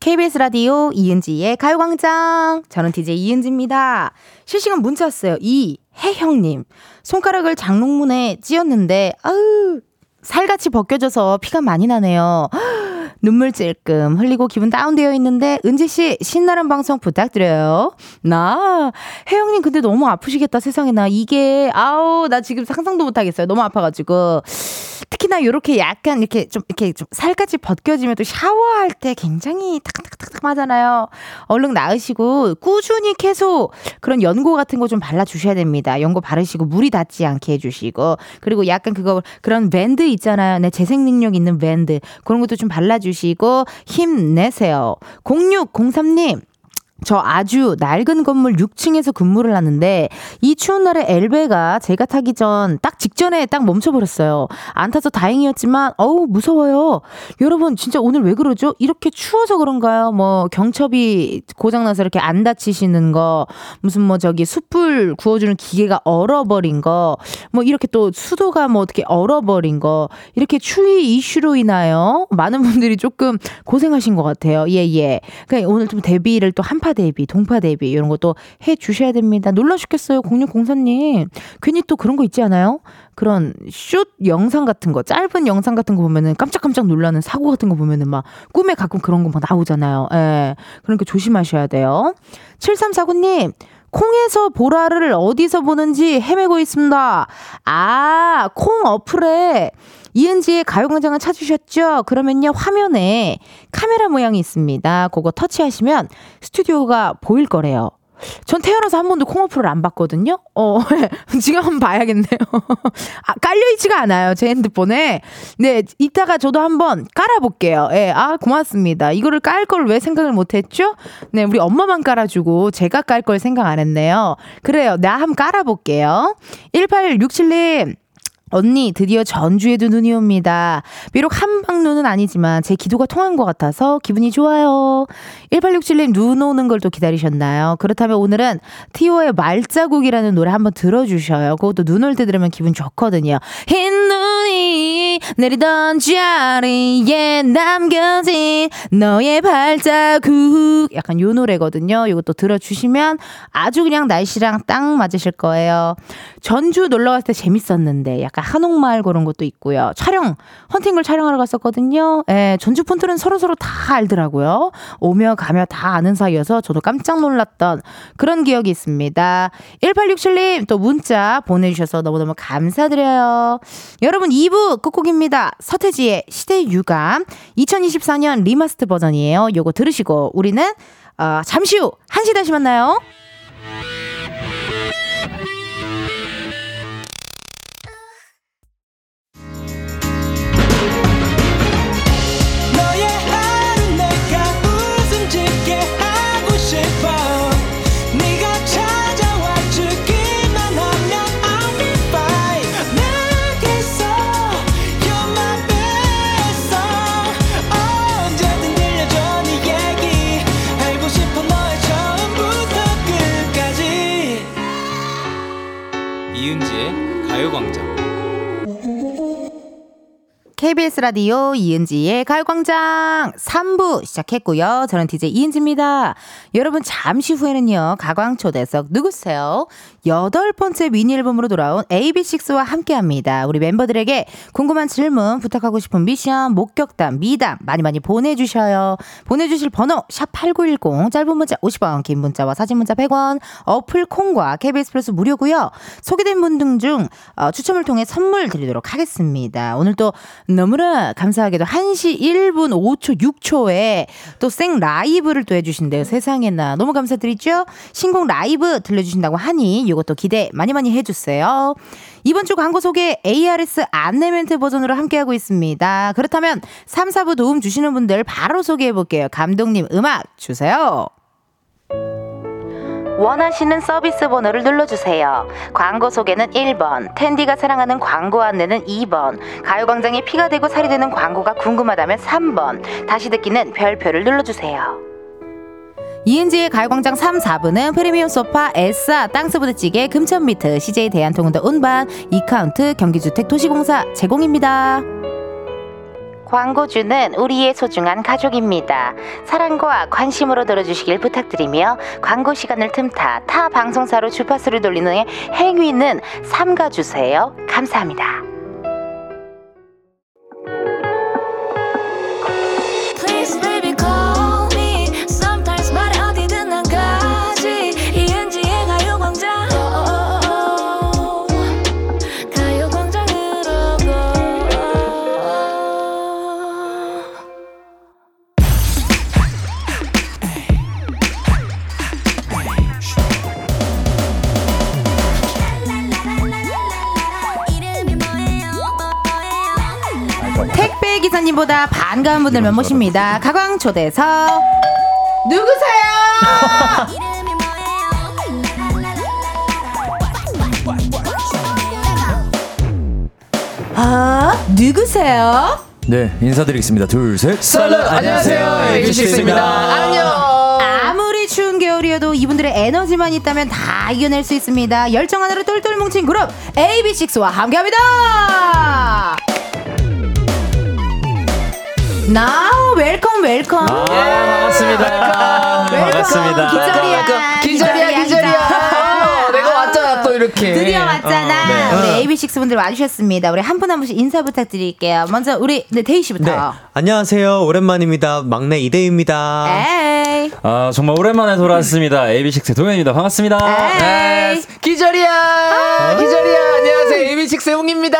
KBS 라디오 이은지의 가요광장. 저는 DJ 이은지입니다. 실시간 문자 왔어요. 이혜형님. 손가락을 장롱문에 찧었는데, 아우, 살같이 벗겨져서 피가 많이 나네요. <gasps> 눈물 찔끔 흘리고 기분 다운되어 있는데 은지 씨 신나는 방송 부탁드려요. 나 혜영님 근데 너무 아프시겠다 세상에나 이게 아우 나 지금 상상도 못하겠어요. 너무 아파가지고 특히나 이렇게 약간 이렇게 좀 이렇게 좀 살같이 벗겨지면 또 샤워할 때 굉장히 탁탁탁탁 하잖아요. 얼른 나으시고 꾸준히 계속 그런 연고 같은 거 좀 발라 주셔야 됩니다. 연고 바르시고 물이 닿지 않게 해 주시고 그리고 약간 그거 그런 밴드 있잖아요. 내 재생 능력 있는 밴드 그런 것도 좀 발라 주시고 힘내세요. 0603님 저 아주 낡은 건물 6층에서 근무를 하는데 이 추운 날에 엘베가 제가 타기 전 딱 직전에 딱 멈춰버렸어요. 안 타서 다행이었지만 어우 무서워요. 여러분 진짜 오늘 왜 그러죠? 이렇게 추워서 그런가요? 뭐 경첩이 고장나서 이렇게 안 다치시는 거 무슨 뭐 저기 숯불 구워주는 기계가 얼어버린 거 뭐 이렇게 또 수도가 뭐 어떻게 얼어버린 거 이렇게 추위 이슈로 인하여 많은 분들이 조금 고생하신 것 같아요. 예 예. 그러니까 오늘 좀 대비를 또 한파 대비, 동파 대비 이런 것도 해 주셔야 됩니다. 놀라 죽겠어요. 0604님. 괜히 또 그런 거 있지 않아요? 그런 슛 영상 같은 거, 짧은 영상 같은 거 보면은 깜짝깜짝 놀라는 사고 같은 거 보면은 막 꿈에 가끔 그런 거 막 나오잖아요. 예. 그러니까 조심하셔야 돼요. 7349님. 콩에서 보라를 어디서 보는지 헤매고 있습니다. 아, 콩 어플에 이은지의 가요광장을 찾으셨죠? 그러면요, 화면에 카메라 모양이 있습니다. 그거 터치하시면 스튜디오가 보일 거래요. 전 태어나서 한 번도 콩어플을 안 봤거든요. 어, <laughs> 지금 한번 봐야겠네요. <laughs> 아, 깔려있지가 않아요. 제 핸드폰에. 네, 이따가 저도 한번 깔아볼게요. 예, 아, 고맙습니다. 이거를 깔 걸 왜 생각을 못 했죠? 네, 우리 엄마만 깔아주고 제가 깔 걸 생각 안 했네요. 그래요. 나 한번 깔아볼게요. 1867님. 언니, 드디어 전주에도 눈이 옵니다. 비록 한방 눈은 아니지만 제 기도가 통한 것 같아서 기분이 좋아요. 1867님, 눈 오는 걸 또 기다리셨나요? 그렇다면 오늘은 티오의 말자국이라는 노래 한번 들어주셔요. 그것도 눈 올 때 들으면 기분 좋거든요. 흰 내리던 자리에 남겨진 너의 발자국. 약간 요 노래거든요. 이것도 들어주시면 아주 그냥 날씨랑 딱 맞으실 거예요. 전주 놀러 갔을 때 재밌었는데 약간 한옥마을 그런 것도 있고요. 촬영, 헌팅을 촬영하러 갔었거든요. 예, 전주 분들은 서로서로 다 알더라고요. 오며 가며 다 아는 사이여서 저도 깜짝 놀랐던 그런 기억이 있습니다. 1867님 또 문자 보내주셔서 너무너무 감사드려요. 여러분 2부 끝곡입니다. 서태지의 시대 유감 2024년 remaster 버전이에요. 요거 들으시고 우리는 어, 잠시 후 1시 다시 만나요. KBS 라디오 이은지의 가요광장 3부 시작했고요. 저는 DJ 이은지입니다. 여러분 잠시 후에는요. 가광초대석 누구세요? 여덟 번째 미니 앨범으로 돌아온 AB6IX와 함께합니다. 우리 멤버들에게 궁금한 질문, 부탁하고 싶은 미션, 목격담, 미담 많이 많이 보내주셔요. 보내주실 번호 샵 8910 짧은 문자 50원, 긴 문자와 사진 문자 100원, 어플 콩과 KBS 플러스 무료고요. 소개된 분들 중 어, 추첨을 통해 선물 드리도록 하겠습니다. 오늘 또 너무나 감사하게도 1시 1분 5초 6초에 또 생 라이브를 또 해주신대요. 세상에나. 너무 감사드리죠? 신곡 라이브 들려주신다고 하니 이것도 기대 많이 많이 해주세요. 이번 주 광고 소개 ARS 안내 멘트 버전으로 함께하고 있습니다. 그렇다면 3, 4부 도움 주시는 분들 바로 소개해볼게요. 감독님 음악 주세요. 원하시는 서비스 번호를 눌러주세요. 광고 소개는 1번, 텐디가 사랑하는 광고 안내는 2번, 가요광장에 피가 되고 살이 되는 광고가 궁금하다면 3번, 다시 듣기는 별표를 눌러주세요. 이은지의 가요광장 3, 4부는 프리미엄 소파, 에싸, 땅스부대찌개, 금천미트, CJ 대한통운도 운반, 이카운트, 경기주택 도시공사 제공입니다. 광고주는 우리의 소중한 가족입니다. 사랑과 관심으로 들어주시길 부탁드리며 광고 시간을 틈타 타 방송사로 주파수를 돌리는 행위는 삼가주세요. 감사합니다. 기사님보다 반가운 분들 몇 모십니다. 가광 초대석 누구세요? <laughs> 아 누구세요? 네, 인사드리겠습니다. 둘, 셋. 썰러 안녕하세요 에이비식스입니다 안녕 아무리 추운 겨울이어도 이분들의 에너지만 있다면 다 이겨낼 수 있습니다. 열정 하나로 똘똘 뭉친 그룹 AB6IX와 함께합니다. Now welcome welcome. 예, 반갑습니다 welcome 반갑습니다 기절이야 기절이야 기절이야 내가 왔잖아 또 이렇게 드디어 왔잖아. 어, 네. 우리 AB6IX 분들 와주셨습니다. 우리 한 분 한 분씩 인사 부탁드릴게요. 먼저 우리 네 대휘 씨부터. 네. 안녕하세요. 오랜만입니다. 막내 이대휘입니다. 에이. 아 정말 오랜만에 돌아왔습니다. AB6IX 동현입니다. 반갑습니다. 에이. 네. 기절이야 기절이야 안녕하세요 AB6IX 웅입니다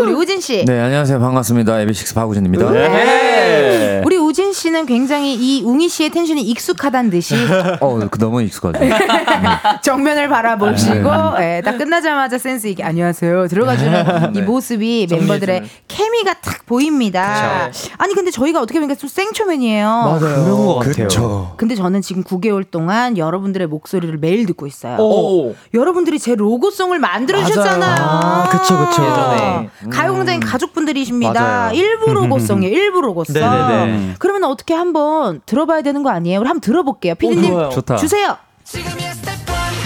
우리 우진 씨. 네, 안녕하세요. 반갑습니다. AB6IX 박우진입니다. 네. 우리 우진 씨는 굉장히 이 웅이 씨의 tension이 익숙하다는 듯이 <laughs> 어, 그 너무 익숙하죠. <laughs> 정면을 바라보시고 예, 딱 끝나자마자 센스 있게 안녕하세요 들어가주는 이 모습이 멤버들의 케미가 탁 보입니다. 아니 근데 저희가 어떻게 보니까 좀 생초면이에요. 그런 것 같아요. 그쵸. 근데 저는 지금 9개월 동안 여러분들의 목소리를 매일 듣고 있어요. 오 여러분들이 제 로고송을 만들어 주셨잖아요. 아, 그쵸, 그쵸. 예전에. 가요광장의 가족분들이십니다. 맞아요. 일부 로고송이에요. 일부 로고송. 네네네. 그러면 어떻게 한번 들어봐야 되는 거 아니에요? 우리 한번 들어볼게요. 피디님 좋아요. 좋다. 주세요.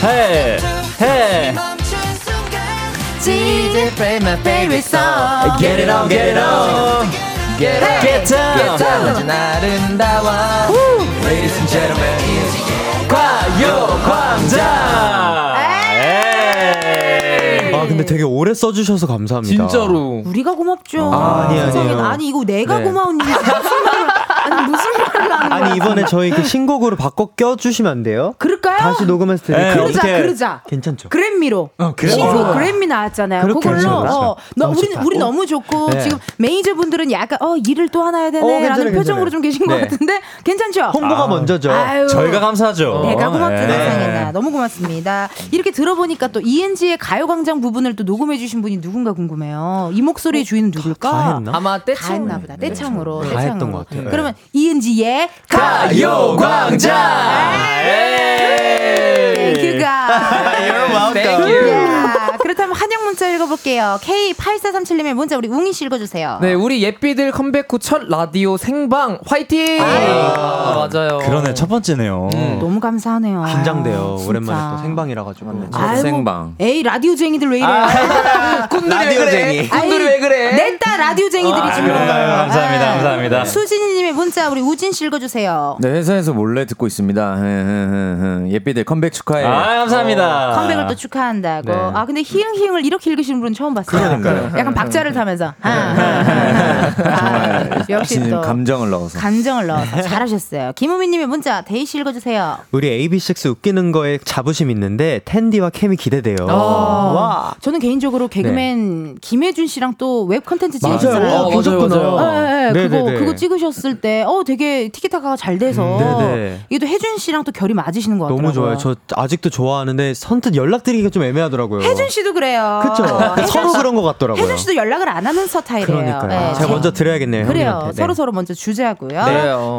해. 해. DJ play my favorite song. Get it on get it on Get up Get down. Get down 아주 아름다워 Ladies and gentlemen 가요광장. 에이. 아, 근데 되게 오래 써주셔서 감사합니다. 진짜로 우리가 고맙죠. 아, 아니. 아니에요. 아니 이거 내가 네. 고마운 일이지 무슨 말을 아니 무슨 말을 하는 거야? 아니, 이번에 저희 그 신곡으로 바꿔 껴주시면 안 돼요? 그럴까요? 다시 녹음했을 때. 네, 그러자 어떻게- 그러자. 괜찮죠? 그래미로 그래미. 신곡 와. 그래미 나왔잖아요. 그걸로. 어, 너, 너무 우리 좋다. 우리 어. 너무 좋고 네. 지금 매니저 분들은 약간 어 일을 또 하나 해야 어, 되네라는 괜찮아요, 표정으로 괜찮아요. 좀 계신 것 네. 같은데 괜찮죠? 홍보가 먼저죠. 아유. 저희가 감사하죠. 내가 고맙다 네. 세상에나 너무 고맙습니다. 이렇게 들어보니까 또 ENG의 가요광장 부분을 또 녹음해주신 분이 누군가 궁금해요. 이 목소리의 주인은 누굴까? 다 했나? 아마 다 때참 했나 보다. 떼창으로. 다 떼창으로. 했던 것 같아요. 그러면 ENG의 가요광장 Thank you가. Thank you 야, 그렇다면 환영 문자 읽어볼게요. K8437님의 문자 우리 웅이 씨 읽어주세요. 네, 우리 예삐들 컴백 후 첫 라디오 생방 화이팅! 아, 맞아요. 그러네 첫 번째네요. 너무 감사하네요. 긴장돼요. 진짜. 오랜만에 또 생방이라 가지고. 아이고, 생방. 에이 라디오쟁이들 왜 이래? 꾼들이 <laughs> 왜 그래? 꾼들이 왜 그래? 냈다 라디오쟁이들이 지금. 감사합니다. 감사합니다. 수진이님의 문자 우리 우진 씨 읽어주세요. 네, 회사에서 몰래 듣고 있습니다. 예삐들 컴백 축하해. 아 감사합니다. 컴백을 또 축하한다고. 네. 아 근데 히읗히읗을 이렇게 읽으시는 분은 처음 봤어요. 약간 박자를 타면서. 아, 아, 아, 역시 또 감정을 넣어서. 감정을 넣어서 잘하셨어요. 김우민님의 문자 대휘 씨 읽어주세요. 우리 AB6IX 웃기는 거에 자부심 있는데 텐디와 케미 기대돼요. 아. 와. 저는 개인적으로 개그맨 김해준 씨랑 또 웹 컨텐츠 찍으셨잖아요. 어, 맞아요, 맞아요. 네, 네, 네, 그거 네, 네. 그거 찍으셨을 때 어 되게 티키타카가 잘 돼서 네, 네. 이게 또 해준 씨랑 또 결이 맞으시는 것 같더라고요. 너무 좋아요. 저 아직도 좋아하는데 선뜻 연락드리기가 좀 애매하더라고요. 혜준 씨도 그래요. 그쵸? 혜준 서로 씨- 그런 것 같더라고요. 혜준 씨도 연락을 안 하는 스타일이에요. 그러니까요. 네, 제가 제- 먼저 드려야겠네요. 그래요. 형님한테. 네. 서로 서로 먼저.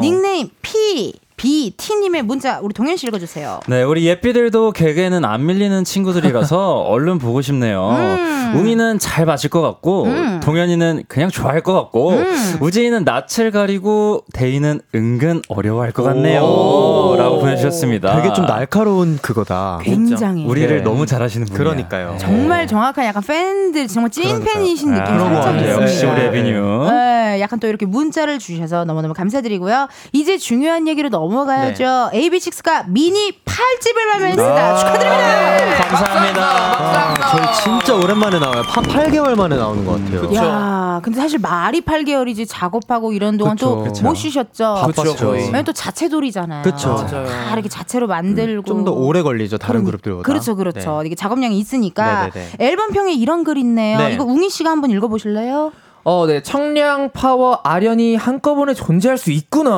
네. 닉네임 P BT님의 문자 우리 동현 씨 읽어주세요. 네, 우리 예삐들도 개개는 안 밀리는 친구들이라서 얼른 보고 싶네요. 음. 웅이는 잘 맞을 것 같고, 음. 동현이는 그냥 좋아할 것 같고, 음. 우재이는 낯을 가리고, 대이는 은근 어려워할 것 같네요. 오. 라고 보내주셨습니다. 되게 좀 날카로운 그거다. 굉장히 우리를 네. 너무 잘하시는 분이에요. 그러니까요. 정말 정확한 약간 팬들 정말 찐 팬이신 느낌이 그런 것 살짝. 있습니다. 역시 우리 에비뉴. 네, 약간 또 이렇게 문자를 주셔서 너무너무 감사드리고요. 이제 중요한 얘기로 넘 어가야죠. AB6IX가 미니 8집을 발매했습니다. 아. 축하드립니다. 감사합니다. 아, 저희 진짜 오랜만에 나와요. 한 8개월 만에 나오는 것 같아요. 야, 근데 사실 말이 8개월이지 작업하고 이런 동안 그쵸. 또 그쵸. 못 쉬셨죠. 바빴죠. 왜냐면 또 자체 돌이잖아요. 그쵸. 다 이렇게 자체로 만들고 좀 더 오래 걸리죠. 다른 그럼- 그룹들보다. 그렇죠, 그렇죠. 이게 작업량이 있으니까 네네네. 앨범 평에 이런 글 있네요. 네. 이거 웅이 씨가 한번 읽어보실래요? 어, 네. 청량, 파워, 아련이 한꺼번에 존재할 수 있구나.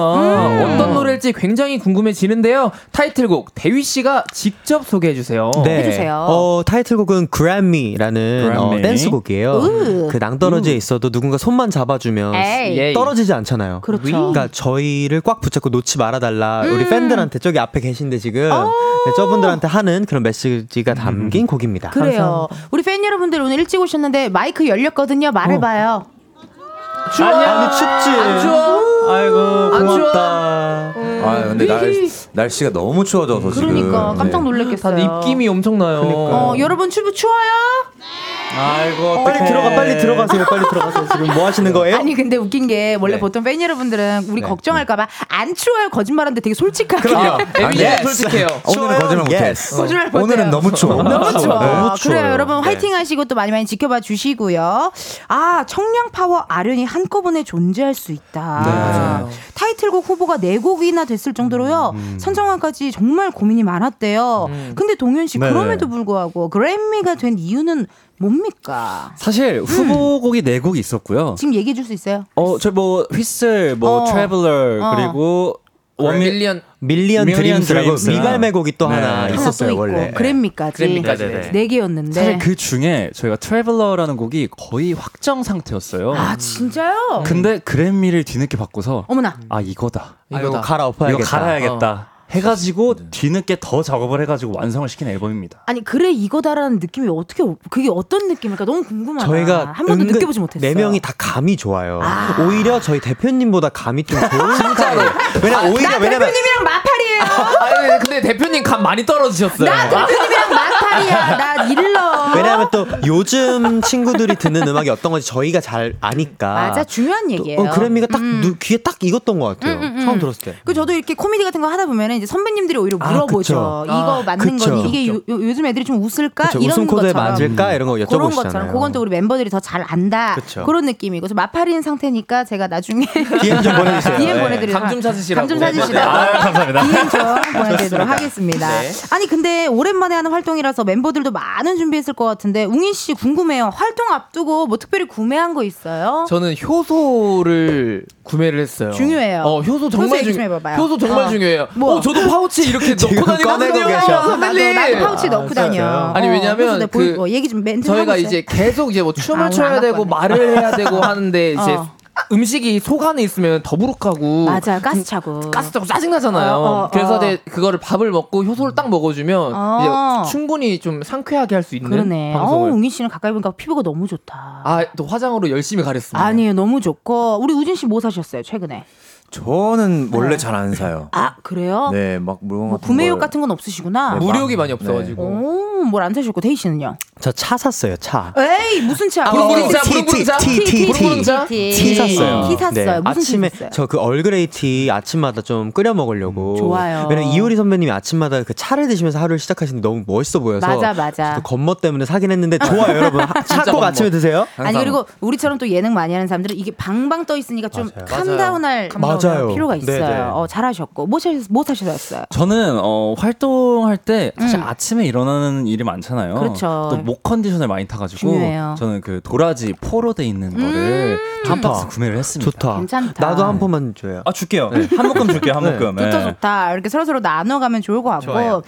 음. 어떤 노래일지 굉장히 궁금해지는데요. 타이틀곡 대휘 씨가 직접 소개해 주세요. 네. 해주세요. 어, 타이틀곡은 Grab Me라는 어. 댄스곡이에요. 으. 그 낭떠러지에 있어도 누군가 손만 잡아주면 에이. 떨어지지 않잖아요. 그렇죠. 그러니까 저희를 꽉 붙잡고 놓지 말아달라. 우리 음. 팬들한테 저기 앞에 계신데 지금 어. 네, 저분들한테 하는 그런 메시지가 담긴 곡입니다. 그래요. 우리 팬 여러분들 오늘 일찍 오셨는데 마이크 열렸거든요. 말해봐요. 아니 춥지. 안 추워? 아이고, 안 추워? 아 근데 날, 날씨가 너무 추워져서 지금. 그러니까 깜짝 네. 놀랐겠어요. 다들 입김이 엄청나요. 어, 여러분 추부 추워요? 아이고, 빨리 들어가 빨리 들어가세요. 빨리 들어가세요. 지금 뭐 하시는 거예요? 아니 근데 웃긴 게 원래 네. 보통 팬 여러분들은 우리 걱정할까봐 안 추워요 거짓말하는데 되게 솔직하게 그럼요. 에비뉴 yes. 솔직해요. 오늘은 거짓말 못해. Yes. 거짓말 못해요. 오늘은 너무 추워. 너무 추워. 너무. 그래요, 여러분 네. 화이팅 하시고 또 많이 많이 지켜봐 주시고요. 아, 청량 파워 아련이 한꺼번에 존재할 수 있다. 네. 타이틀곡 후보가 네 곡이나 됐을 정도로요. 음. 선정화까지 정말 고민이 많았대요. 근데 동현 씨 네. 그럼에도 불구하고 Grab Me가 된 이유는 뭡니까? 사실 후보곡이 네 곡이 있었고요. 지금 얘기해 줄 수 있어요? 어, 저 뭐 Whistle, 뭐 어. Traveler 어. 그리고 One Mil Million Million Dreams라고 Dreams. 미갈매 곡이 또 네. 하나 있었어요 또 원래. 그래미까지 그래미까지. 네네네. 네 개였는데 사실 그 중에 저희가 트래블러라는 곡이 거의 확정 상태였어요. 아 진짜요? 근데 그래미를 뒤늦게 바꿔서 어머나 아 이거다. 아, 이거. 갈아엎어야겠다. 이거 갈아야겠다. 해가지고 뒤늦게 더 작업을 해가지고 완성을 시킨 앨범입니다. 아니 그래 이거다라는 느낌이 어떻게 그게 어떤 느낌일까 너무 궁금하다. 저희가 한 번도 느껴보지 못했어요. 네 명이 다 감이 좋아요. 아. 오히려 저희 대표님보다 감이 좀 좋은 스타일. 왜냐 오히려 나 왜냐면 대표님이랑 마팔이에요. 아니 근데 대표님 감 많이 떨어지셨어요. 나 대표님이랑 마팔이야. 나 일러. 왜냐하면 또 요즘 친구들이 듣는 음악이 어떤 건지 저희가 잘 아니까. 맞아 중요한 또, 얘기예요. 어, 그래미가 딱 음. 누, 귀에 딱 익었던 것 같아요. 음, 음, 음. 처음 들었을 때. 그 저도 이렇게 코미디 같은 거 하다 보면 이제 선배님들이 오히려 아, 물어보죠. 그쵸. 이거 아, 맞는 그쵸. 거니 이게 요, 요- 요즘 애들이 좀 웃을까 그쵸, 이런 웃음 코드에 것처럼. 맞을까 이런 거 그런 여쭤보시잖아요. 것처럼 그건 또 우리 멤버들이 더 잘 안다 그쵸. 그런 느낌이고 그래서 마팔인 상태니까 제가 나중에 <laughs> DM 좀 보내주세요. <laughs> DM 네. 보내드리도록 감좀 찾으시라고. 감좀 네, 찾으시라고 아, 감사합니다. DM 좀 <laughs> 보내드리도록 하겠습니다. 네. 아니 근데 오랜만에 하는 활동이라서 멤버들도 많은 준비했을 것 같은데 웅인 씨 궁금해요. 활동 앞두고 뭐 특별히 구매한 거 있어요? 저는 효소를 구매를 했어요. 중요해요. 어, 효소 정말 효소 얘기 좀중 해봐봐요. 효소 정말 어. 중요해요. 뭐? 어, 저도 파우치 이렇게 <laughs> 넣고 다니거든요. 선배님. 나도 파우치 넣고 다녀. 아니, 어, 왜냐면 그 보이- 뭐 얘기 좀 멘트 저희가 이제 계속 이제 뭐 아, 춤을 오늘 춰야 안 되고 말을 해야 되고 하는데 <laughs> 이제 어. 음식이 속 안에 있으면 더부룩하고 맞아요. 가스 차고. 가스 차고 짜증 나잖아요. 어, 어, 그래서 어. 그거를 밥을 먹고 효소를 딱 먹어주면 어. 이제 충분히 좀 상쾌하게 할 수 있는 그러네. 어, 방송을. 웅이 씨는 가까이 보니까 피부가 너무 좋다. 아 또 화장으로 열심히 가렸습니다. 아니에요. 너무 좋고. 우리 우진 씨 뭐 사셨어요, 최근에? 저는 원래 잘 안 사요. 아, 그래요? 네, 막 물건 뭐 같은 구매욕 걸- 같은 건 없으시구나. 네, 물욕이 많이 네. 없어가지고. 오, 뭘 안 사셨고 대휘 씨는요? 저 차 샀어요. 차. 에이, 무슨 차? 아, 부릉부릉차, 티, 부릉부릉차, 티, 티, 티, 부릉부릉차. 티, 티 샀어요. 티 샀어요. 네, 무슨 아침에 티 샀어요? 저 그 얼그레이 티 아침마다 좀 끓여 먹으려고. 좋아요. 왜냐면 이효리 선배님이 아침마다 그 차를 드시면서 하루를 시작하시는 데 너무 멋있어 보여서. 맞아, 맞아. 저도 겉멋 때문에 사긴 했는데 좋아요, <laughs> 여러분. 차 꼭 겉멋. 아침에 드세요. 아니 그리고 우리처럼 또 예능 많이 하는 사람들은 이게 방방 떠 있으니까 좀 맞아요. 캄다운할 맞아요. 필요가 있어요. 네네. 어, 잘하셨고 뭐 사셨 뭐 사셨어요? 저는 어, 활동할 때 사실 음. 아침에 일어나는 일이 많잖아요. 그렇죠. 또 목 컨디션을 많이 타가지고 중요해요. 저는 그 도라지 포로 돼 있는 거를 한 좋다. 박스 구매를 했습니다. 좋다. 괜찮다. 나도 한 번만 줘요. 아 줄게요. 한 묶음 줄게요. 한 네. 묶음. 좋다 네. 좋다 이렇게 서로 서로 나눠가면 좋을 것 같고 좋아요.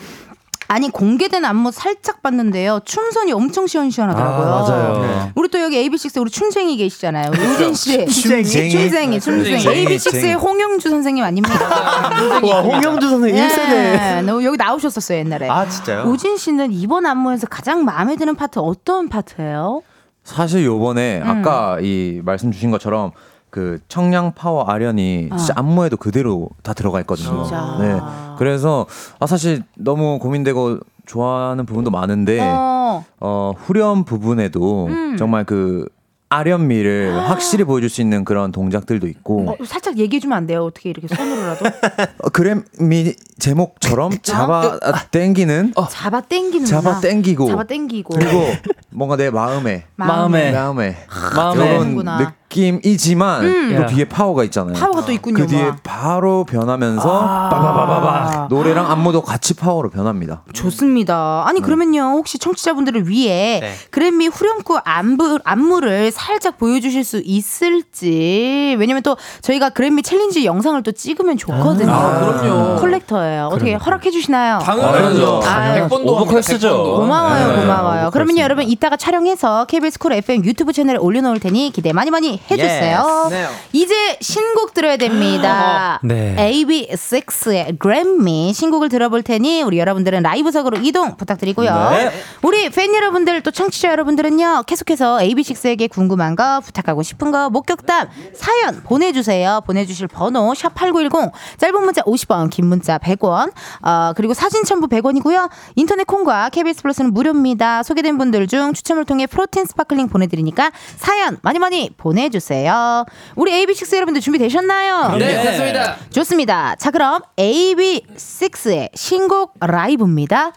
아니 공개된 안무 살짝 봤는데요. 춤선이 엄청 시원시원하더라고요. 아, 맞아요. 우리 또 여기 AB6 우리 춤쟁이 계시잖아요. 우진 씨. 춤쟁이? 춤쟁이, 춤쟁이. 춤쟁이. AB6IX의 홍영주 선생님 아닙니까? <laughs> 와 홍영주 선생 예, 1세대. 너 여기 나오셨었어요 옛날에. 아 진짜요? 우진 씨는 이번 안무에서 가장 마음에 드는 파트 어떤 파트예요? 사실 요번에 음. 아까 이 말씀 주신 것처럼 그 청량 파워 아련이 진짜 안무에도 그대로 다 들어가 있거든요. 진짜. 네. 그래서 아 사실 너무 고민되고 좋아하는 부분도 많은데 어. 어 후렴 부분에도 음. 정말 그 아련미를 확실히 보여줄 수 있는 그런 동작들도 있고. 어, 살짝 얘기해 주면 안 돼요? 어떻게 이렇게 손으로라도? <laughs> 어, 그래미 제목처럼 잡아 당기는? 잡아 당기는 잡아 당기고. 잡아 당기고. 그리고 뭔가 내 마음에. 마음에. 마음에. 마음에. 그런 그러는구나. 느낌이지만 음. 또 뒤에 파워가 있잖아요. 파워가 또 있군요. 그 뒤에 와. 바로 변하면서 아. 노래랑 안무도 같이 파워로 변합니다. 좋습니다. 네. 아니 그러면요 혹시 청취자분들을 위해 네. Grab Me 후렴구 안무, 안무를 살짝 보여주실 수 있을지 왜냐면 또 저희가 Grab Me 챌린지 영상을 또 찍으면 좋거든요. 아, 그럼요. 콜렉터예요. 어떻게 허락해 주시나요? 당연하죠. 아유, 100번도 오버클래스죠. 고마워요, 네, 고마워요. 네, 그러면 여러분 이따가 촬영해서 KBS 쿨 FM 유튜브 채널에 올려놓을 테니 기대 많이 많이 해주세요. 네. 이제 신곡 들어야 됩니다. <gasps> 네. AB6IX의 Grab Me 신곡을 들어볼 테니 우리 여러분들은 라이브석으로 이동 부탁드리고요. 네. 우리 팬 여러분들 또 청취자 여러분들은요 계속해서 AB6IX에게 궁금한 거 부탁하고 싶은 거 목격담 사연 보내주세요. 보내주실 번호 샵 #8910 짧은 문자 50원, 긴 문자 100원. 어, 그리고 사진 첨부 100원이고요. 인터넷 콩과 KBS 플러스는 무료입니다. 소개된 분들 중 추첨을 통해 프로틴 스파클링 보내드리니까 사연 많이 많이 보내 주세요. 우리 AB6 여러분들 준비되셨나요? 네, 됐습니다. 좋습니다. 자, 그럼 AB6IX의 신곡 라이브입니다.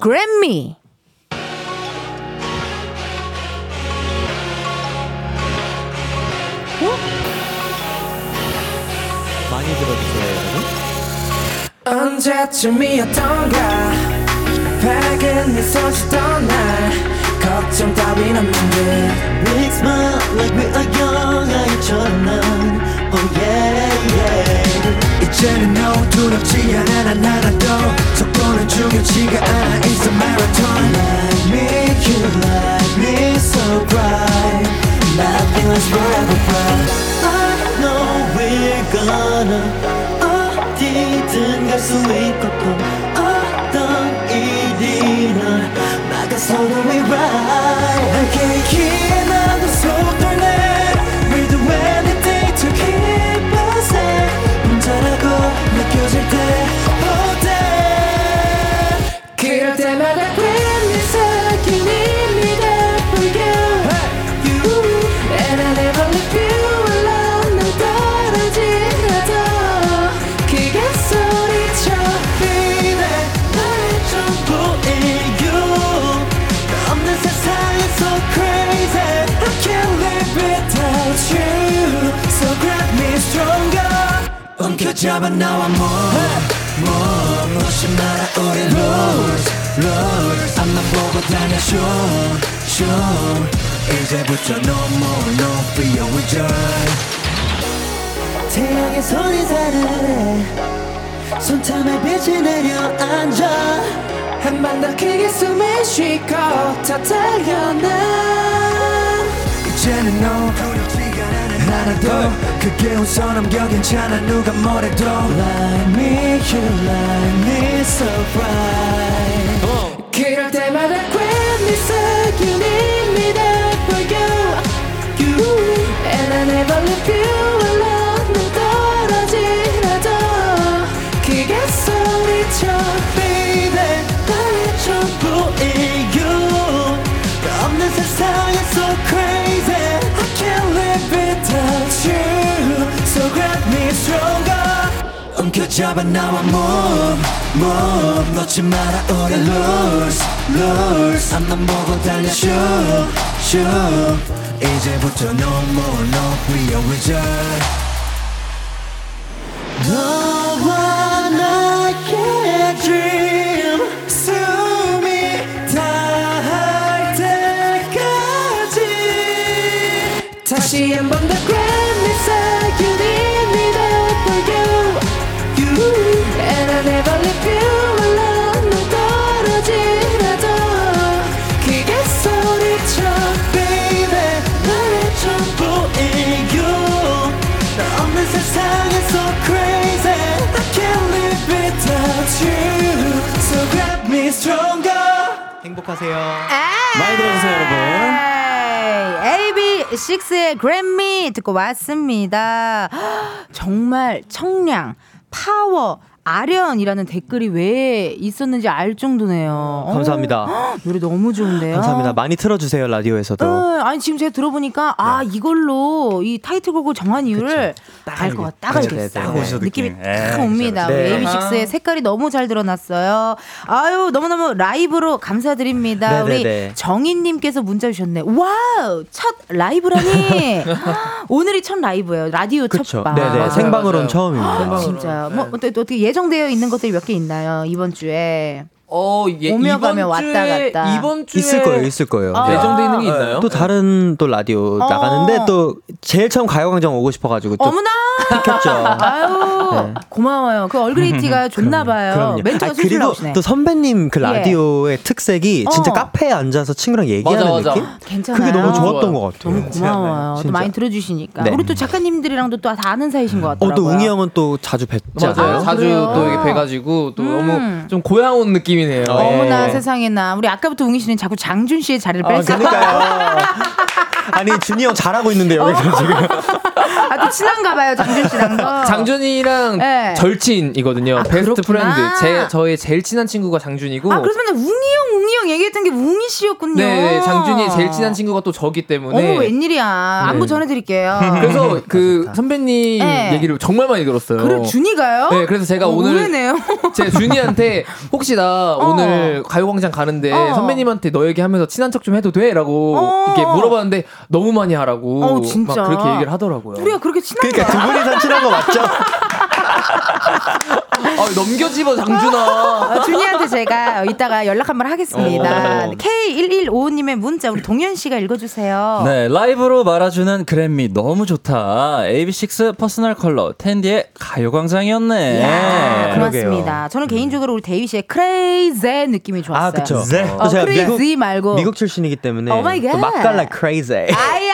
그래미. 많이 들어주세요. 여러분. 언제쯤이었던가 밝은 미소 짓던 날 걱정 따윈 없는데 Big smile like we are young 아이처럼 난 Oh yeah yeah 이제는 너무 두렵지 않아 난 하나도 속도는 중요치가 않아 It's a marathon Like me you like me so bright Nothing lasts forever bright I know we're gonna 어디든 갈 수 있고 또 막아서 잡아 나와 move 놓지 마라? 우리 lose lose 앞만 보고 다녀 sure sure. 이제부터 no more no fear we joy 태양의 손이 사르래 손참에 빛이 내려앉아. 한번더 크게 숨을 쉬고 더 달려나. 이제는 너 하나도 그게 웃어 넘겨 괜찮아 누가 뭐래도 Like me you like me so bright 그럴 때마다 괜히 생긴 입니다 for you You And I never leave you 잡아 나와 move move 놓지 마라 우리 lose lose 앞만 보고 달려 shoot shoot 이제부터 no more no we joy 너와 나의 dream 숨이 닿을 때까지 다시 한번더 행복하세요. 많이 들어주세요, 여러분. AB6IX의 그래미 듣고 왔습니다. <gasps> 정말 청량, 파워, 아련이라는 댓글이 왜 있었는지 알 정도네요. 감사합니다. 어, 노래 너무 좋은데요. 감사합니다. 많이 틀어주세요 라디오에서도. 네, 아니 지금 제가 들어보니까 아 이걸로 이 타이틀곡을 정한 이유를 알 것 같다. 딱 네, 알겠어요. 네, 네. 오셔 느낌이 느낌. 딱 예, 옵니다. 네. AB6IX의 색깔이 너무 잘 드러났어요. 아유 너무너무 라이브로 감사드립니다. 네, 네, 우리 네. 정인님께서 문자 주셨네. 와우 첫 라이브라니. <laughs> 오늘이 첫 라이브예요. 라디오 첫 그렇죠. 방. 네네 생방으로는. 처음입니다. 생방으로. 진짜 네. 뭐 어떻게, 어떻게 예정되어 있는 것들이 몇 개 있나요 이번 주에? 어, 예, 오며 이번 가며 왔다 주에- 갔다. 이번 주에 있을 거예요, 있을 거예요. 아. 네. 예정돼 있는 게 있나요? 또 다른 또 라디오 어. 나가는데 또 제일 처음 가요광장 오고 싶어가지고 또 어머나. 켰죠. <laughs> 아유 고마워요. 그 얼그레이티가 좋나 봐요. 그럼요. 멘트가 아니, 그리고 sulsul하시네. 또 선배님 그 예. 라디오의 특색이 진짜 어. 카페에 앉아서 친구랑 얘기하는 맞아, 맞아. 느낌? 괜찮아요. 그게 너무 좋았던. 것 같아요. 너무 고마워요. 또. 많이 들어주시니까. 네. 우리 또 작가님들이랑도 또 다 아는 사이신 것 어, 같더라고요. 또 웅이 형은 또 자주 뵀잖아요. 맞아요. 아, 자주 그래요? 또 이렇게 뵈가지고 또 음. 너무 좀 고향 온 느낌이 네요. 어, 예. 어머나 세상에나 우리 아까부터 웅이 씨는 자꾸 장준 씨의 자리를 아, 뺐어요. 그러니까요. <laughs> 아니 준이 형 잘하고 있는데 여기서 지금. 아또 친한가 봐요 장준 씨랑도. 장준이랑 네. 절친이거든요. 아, 베스트 그렇구나. friend. 제 저의 제일 친한 친구가 장준이고. 아 그래서 맨날 웅이 형 웅이 형 얘기했던 게 웅이 씨였군요. 네, 네, 장준이 제일 친한 친구가 또 저기 때문에. 어머 웬일이야. 안부 네. 전해드릴게요. <laughs> 그래서 그 <laughs> 선배님 네. 얘기를 정말 많이 들었어요. 그래 준이가요? 네, 그래서 제가 어, 오늘 의외네요. 제 준이한테 혹시 나 어. 오늘 가요광장 가는데 어. 선배님한테 너 얘기하면서 친한 척 좀 해도 돼? 라고 어. 이렇게 물어봤는데 너무 많이 하라고 어, 진짜. 막 그렇게 얘기를 하더라고요. 우리가 그렇게 친한가? 그러니까 두 분이서 친한 거 맞죠? <laughs> 아, 넘겨집어 장준아. 어, 준이한테 제가 이따가 연락 한번 하겠습니다. 어. K1155님의 문자 우리 동현 씨가 읽어주세요. 네, 라이브로 말아주는 Grab Me 너무 좋다. AB6 퍼스널 컬러 은디의 가요광장이었네. 이야, 고맙습니다. 저는 개인적으로 우리 대휘 씨의 crazy 느낌이 좋았어요. 아 그쵸. 네. 어, 제가 crazy 미국, 말고 미국 출신이기 때문에 Oh 맛깔나 crazy. 아야.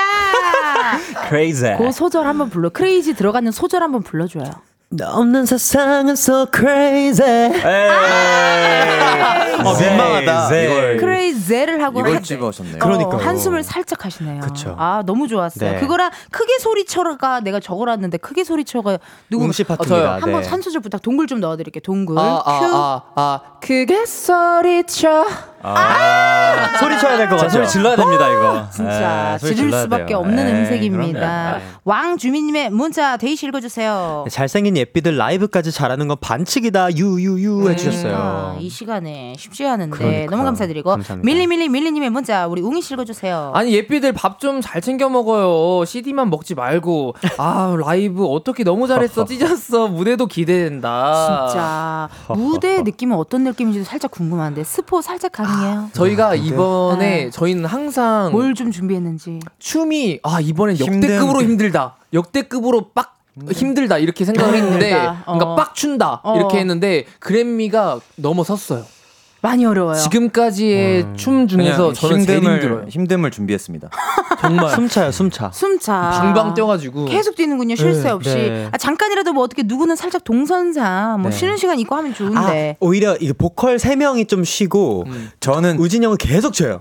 <laughs> Crazy. 그 소절 한번 불러. crazy 들어가는 소절 한번 불러줘요. 너 없는 세상은 so crazy. 에이. 어, 민망하다. 네. 이걸. crazy를 하고 이걸 한- 집어오셨네요. 어. 한숨을 살짝 하시네요. 그쵸. 아 너무 좋았어요. 네. 그거랑 크게 소리쳐가 내가 적어놨는데 크게 소리쳐가 누구 웅씨 저요. 파트입니다. 한번 네. 한 소절 부탁. 동굴 좀 넣어드릴게요. 동굴. 아, 아, 큐. 아, 아, 크게 소리쳐. 소리 쳐야 될것 자, 같아요. 소리 질러야 됩니다, 이거. 진짜 네, 소리 지를 수밖에 돼요. 없는 네, 음색입니다. 왕주민님의 문자 데이 씨 읽어주세요. 네, 잘생긴 예삐들 라이브까지 잘하는 건 반칙이다. 유유유 해주셨어요. 아, 이 시간에 쉽지 않은데 그러니까요. 너무 감사드리고 감사합니다. 밀리 밀리 밀리님의 문자 우리 웅이 씨 읽어주세요. 아니 예삐들 밥 좀 잘 챙겨 먹어요. CD만 먹지 말고. 아 라이브 어떻게 너무 잘했어 찢었어. 무대도 기대된다. 진짜 무대 느낌은 어떤 느낌인지도 살짝 궁금한데 스포 살짝 가 능해요? 저희가 이번에 네. 저희는 항상 뭘 좀 준비했는지. 춤이 아 이번엔 역대급으로 힘들다. 역대급으로 빡 힘들다 이렇게 생각을 했는데. 어. 그러니까 빡 춘다 어. 이렇게 했는데 그래미가 넘어섰어요. 많이 어려워요. 지금까지의 춤 중에서 저는 제일 힘듦을 힘들어요. 힘듦을 준비했습니다. <laughs> 정말 숨차요, 숨차. 숨차. 방방 뛰어가지고 계속 뛰는군요. 쉴새 네, 없이. 네. 아, 잠깐이라도 뭐 어떻게 누구는 살짝 동선상 뭐 네. 쉬는 시간 있고 하면 아, 좋은데. 오히려 이 보컬 세 명이 좀 쉬고 저는 우진 형은 계속 쳐요.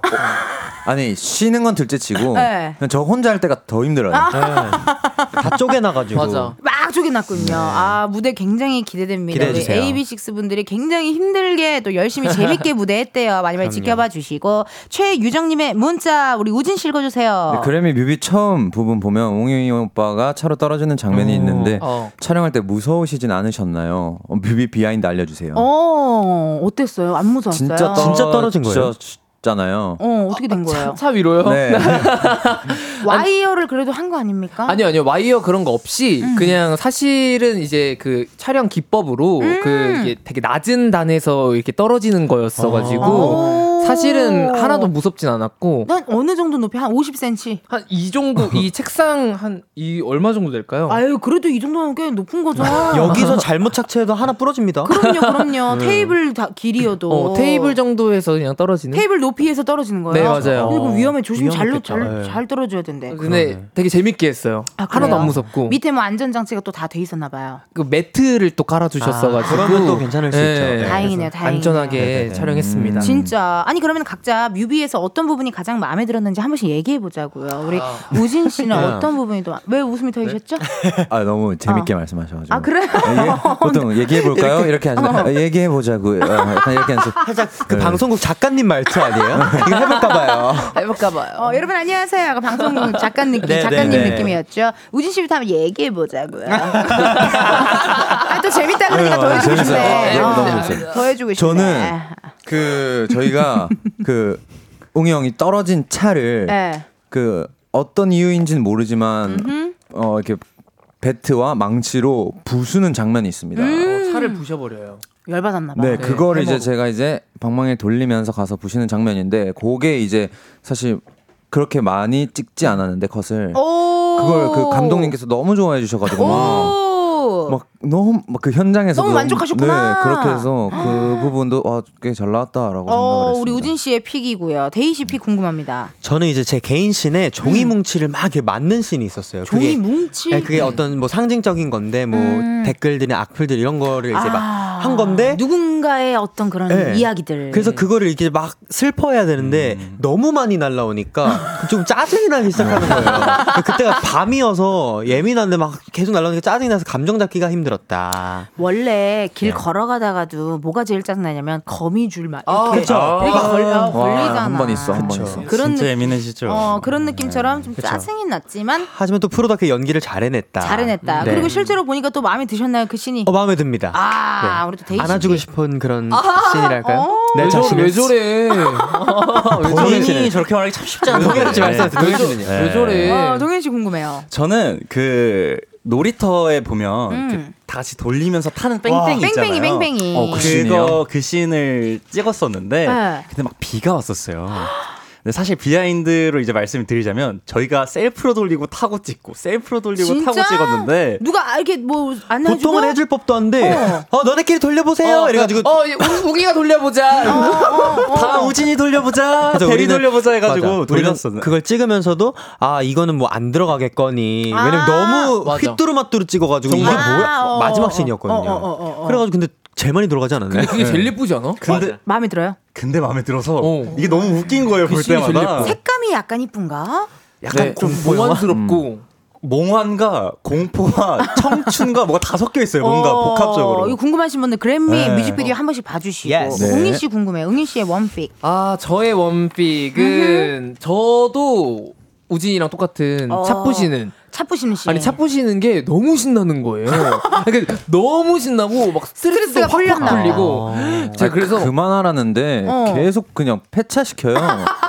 아니 쉬는 건 둘째치고 네. 저 혼자 할 때가 더 힘들어요. 다 쪼개놔가지고. 맞아. 막 쪼개놨군요. 아 무대 굉장히 기대됩니다. 기대해 우리 주세요. AB6 분들이 굉장히 힘들게 또 열심히 재밌게 <laughs> 무대했대요. 많이 많이 지켜봐 주시고 최유정님의 문자 우리 우진 씨 읽어주세요. 근데 Grab Me 뮤비 처음 부분 보면 웅이 오빠가 차로 떨어지는 장면이 있는데 어. 촬영할 때 무서우시진 않으셨나요? 어, 뮤비 비하인드 알려주세요. 어 어땠어요? 안 무서웠어요? 진짜 진짜 떨어진 거예요? 잖아요. 어 어떻게 된 거예요? 차 위로요? 네. <laughs> 와이어를 그래도 한 거 아닙니까? 아니요, 아니요. 와이어 그런 거 없이 음. 그냥 사실은 이제 그 촬영 기법으로 음. 그 이게 되게 낮은 단에서 이렇게 떨어지는 거였어 가지고 오. 사실은 하나도 무섭진 않았고 난 어느 정도 높이 한 50cm. 한 이 정도 이 <laughs> 책상 한 이 얼마 정도 될까요? 아유 그래도 이 정도면 꽤 높은 거죠. <laughs> 여기서 잘못 착취해도 하나 부러집니다. 그럼요, 그럼요. <laughs> 네. 테이블 다 길이어도 어, 테이블 정도에서 그냥 떨어지는. 테이블 높이에서 떨어지는 거예요. 네, 맞아요. 이거 위험해. 조심 잘로 위험했겠다. 잘, 네. 잘 떨어져야 된대. 근데 되게 재밌게 했어요. 아, 하나도? 안 무섭고. 밑에 뭐 안전 장치가 또 다 돼 있었나 봐요. 그 매트를 또 깔아주셨어가지고. 아, 그러면 또 괜찮을 수 있죠. 네. 다행이네요, 다행이네요. 안전하게 촬영했습니다. 진짜 아니 그러면 각자 뮤비에서 어떤 부분이 가장 마음에 들었는지 한 번씩 얘기해 보자고요. 우리 우진 씨는 네. 어떤 부분이 더 왜 웃음이 터지셨죠? <laughs> 아 너무 재밌게 어. 말씀하셔가지고. 아 그래요? 얘기- 보통 얘기해 볼까요? 이렇게 하시면 어. 얘기해 보자고요. 약간 이렇게 하면서 살짝 그 네. 방송국 작가님 말투 아니에요? 이거 해볼까 봐요. <laughs> 해볼까 봐요. 어, 여러분 안녕하세요. 약간 방송 작가 느낌, 네, 작가님 네, 네. 느낌이었죠. 우진 씨부터 한번 얘기해 보자고요. <laughs> 아, 또 재밌다 그러니까 더 네, 해주고. 싶네. 네, 어, 재밌어요. 더 해주고 싶네. 저는 그 저희가 그 웅이 형이 떨어진 차를 네. 그 어떤 이유인지는 모르지만 음흠. 어 이렇게 배트와 망치로 부수는 장면이 있습니다. 음. 차를 부셔버려요. 열받았나 봐. 네, 그거를 이제 해먹어. 제가 이제 방망이 돌리면서 가서 부시는 장면인데 그게 이제 사실 그렇게 많이 찍지 않았는데 컷을 오. 그걸 그 감독님께서 너무 좋아해 주셔가지고 막, 오. 막 너무 막 그 현장에서 너무 만족하셨구나. 네, 그렇게 해서 그 부분도 와 꽤 잘 나왔다라고 어, 생각을 했어요. 우리 우진 씨의 pick이고요. 데이 씨 pick 궁금합니다. 저는 이제 제 개인 씬에 종이 뭉치를 막 이렇게 맞는 씬이 있었어요. 음. 종이 그게, 뭉치. 네, 그게 어떤 뭐 상징적인 건데 뭐 음. 댓글들이나 악플들 이런 거를 이제 아, 막한 건데 누군가의 어떤 그런 네. 이야기들. 그래서 그거를 이렇게 막 슬퍼해야 되는데 음. 너무 많이 날라오니까 좀 짜증이 나기 시작하는 거예요. <laughs> 그때가 밤이어서 예민한데 막 계속 날라오니까 짜증이 나서 감정 잡기가 힘들었다. 원래 길 네. 걸어가다가도 뭐가 제일 짜증나냐면 거미줄 막 아, 이렇게, 그쵸. 이렇게 아. 걸려 와, 걸리잖아. 한 번 있어, 한 번 있어. 그런 진짜 느- 예민해지죠. 어 그런 느낌처럼 좀 그쵸. 짜증이 났지만 하지만 또 프로답게 연기를 잘해냈다. 잘해냈다. 네. 그리고 실제로 보니까 또 마음에 드셨나요 그 신이? 어 마음에 듭니다. 아 네. 또 데이지. 안아주고 싶은 그런 씬이랄까요? 어. 내 왜, 저, 자신을 왜 저래? 왜 <laughs> 본인이 저래? 저렇게 말하기 참 쉽지 않은데. 동현 씨 말씀하세요. 동현 씨는요? 네. 왜 저래? 어, 동현 씨 궁금해요. 저는 그 놀이터에 보면 음. 그다 같이 돌리면서 타는 뺑뺑이 있잖아요. 뺑뺑이 뺑뺑이. 어, 그? 그거 그 씬을 찍었었는데 네. 근데 막 비가 왔었어요. 근데 사실 비하인드로 이제 말씀을 드리자면 저희가 셀프로 돌리고 타고 찍고 셀프로 돌리고 진짜? 타고 찍었는데 누가 아, 이렇게 뭐 안아주고 보통은 해줄 법도 한데 어, 너네끼리 돌려보세요. 어, 이래가지고 어, 우- 우기가 돌려보자. 다 우진이 돌려보자 대리 돌려보자 해가지고 돌렸었는데 그걸 찍으면서도 아 이거는 뭐 안 들어가겠거니 아. 왜냐면 너무 맞아. 휘뚜루마뚜루 찍어가지고 이게? 뭐야 아, 어, 마지막 어, 씬이었거든요. 어, 어, 어, 어. 그래가지고 근데 제일 많이 들어가지 않았나요? 근데 그게 제일 예쁘지 않아? 근데 마음에 들어요? 근데 마음에 들어서 어. 이게 너무 웃긴 거예요 볼 때마다. 색감이 약간 이쁜가? 약간 좀 몽환스럽고. 몽환과 공포와 <laughs> 청춘과 뭐가 다 섞여 있어요 뭔가 어, 복합적으로 이거 궁금하신 분들 그래미 네. 뮤직비디오 한 번씩 봐주시고 Yes. 네. 응희 씨 궁금해 요. 응희 씨의 원픽. 아, 저의 원픽은 저도 우진이랑 똑같은 어. 차 부시는 차 부시는 씨. 아니 차 부시는 게 너무 신나는 거예요. <laughs> 그러니까 너무 신나고 막 스트레스도 봐. 풀리고 제가 그래서 그만하라는데 어. 계속 그냥 폐차 시켜요. <laughs>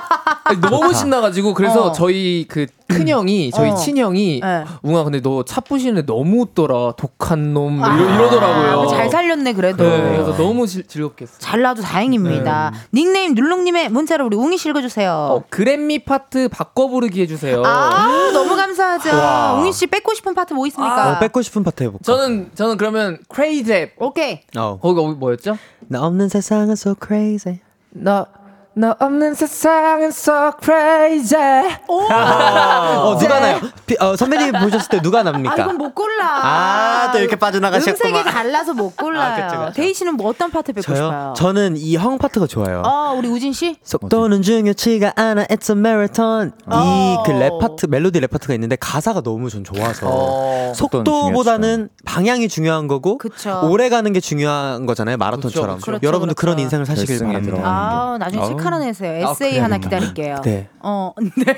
아니, 너무 신나가지고 그래서 어. 저희 그 큰형이 저희 어. 친형이 네. 웅아 근데 너 차 부시는데 너무 웃더라 독한 놈뭐 아, 이러, 이러더라고요. 잘 살렸네 그래도. 네, 그래서 너무 질- 즐겁게 했어요. 잘 나와도 다행입니다. 네. 닉네임 눌롱님의 문자를 우리 웅이 씨 읽어주세요. 어, Grab Me 파트 바꿔 부르기 해주세요. 아 너무 감사하죠. 웅이 씨 뺏고 싶은 파트 뭐 있습니까? 어, 뺏고 싶은 파트 해볼까? 저는 저는 그러면 crazy 랩 오케이. 어. 거기가 뭐였죠? 나 없는 세상은 so crazy. 너, 너 없는 세상은 so crazy. 어 누가 나요? 비- 어, 선배님 보셨을 때 누가 아 납니까? 이건 못 골라. 아, 또 이렇게 빠져나가셨구만. 음색이 달라서 못 골라요. 아, 그쵸, 그쵸. 데이 씨는 뭐 어떤 파트 뺏고 저요? 싶어요? 저는 이 형 파트가 좋아요. 어 우리 우진 씨. 속도는 중요치가 않아 It's a marathon 이그 어. 랩 파트 멜로디 랩 파트가 있는데 가사가 너무 전 좋아서 어. 속도보다는 방향이 중요한 거고 그쵸. 오래 가는 게 중요한 거잖아요 마라톤처럼. 여러분도 그렇죠, 그런 그렇죠. 인생을 사시길 바랍니다 들어가는 아 나중에 책 하나 내세요. 아, 에세이 그래요? 하나 기다릴게요. 네. 어 네.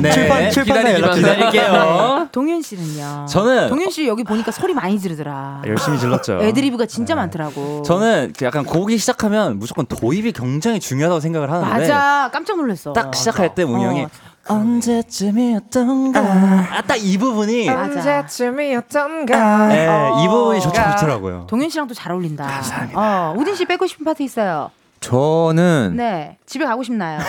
네. 출판 출판사 연락 기다릴게요 동현 씨는요. 저는- 동현 씨 여기 보니까 소리 많이 지르더라. 열심히 질렀죠 애드리브가 진짜 많더라고. 저는 그 약간 곡이 시작하면 무조건 도입이 굉장히 중요하다고 생각을 하는데 맞아 깜짝 놀랐어. 딱 시작할 때 웅이 어. 형이 언제쯤이었던가 아, 딱 이 부분이 맞아. 언제쯤이었던가. 네, 이 부분이 좋, 어. 좋더라고요 동현 씨랑 또 잘 어울린다. 감사합니다. 어, 우진 씨 빼고 싶은 파트 있어요. 저는 네. 집에 가고 싶나요?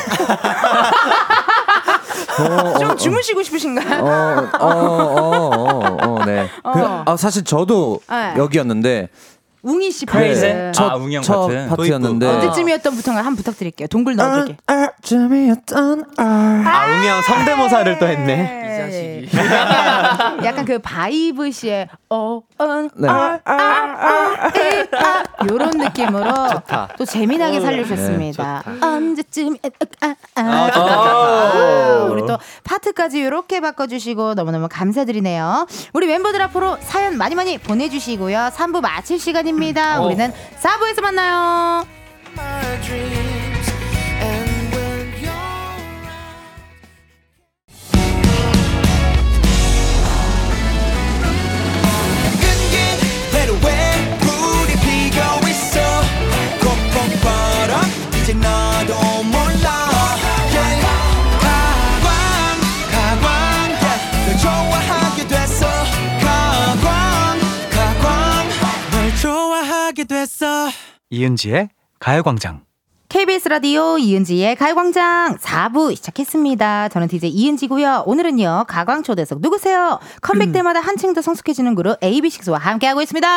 저, <laughs> 좀 어, 주무시고 싶으신가요? 어, 어, 어, 어, 어, 네. 어. 그, 아, 사실 저도 네. 여기였는데 웅이 씨 네, 파트. 첫, 아, 웅이 형첫 파트. 파트였는데 언제쯤이었던 부터 한 부탁드릴게요. 동글 넣어줄게. 쯤이었던 아, 웅이 형 성대모사를 또 했네. 네. 약간, 약간 그 바이브 씨의 어, 은, 네. 아, 아, 아, 이, 아, 요런 느낌으로 또 재미나게 네, 살려주셨습니다. 언제쯤, 아, 아, 아, 아, 좋다, 아, 좋다. 우리 또 파트까지 이렇게 바꿔주시고 너무너무 감사드리네요. 우리 멤버들 앞으로 사연 많이 많이 보내주시고요. 3부 마칠 시간 입니다. 어. 우리는 4부에서 만나요. 됐어 이은지의 가요광장. KBS 라디오 이은지의 가요광장 4부 시작했습니다. 저는 DJ 이은지고요. 오늘은요 가광초대석 누구세요? 컴백 때마다 한층 더 성숙해지는 그룹 AB6IX와 함께하고 있습니다.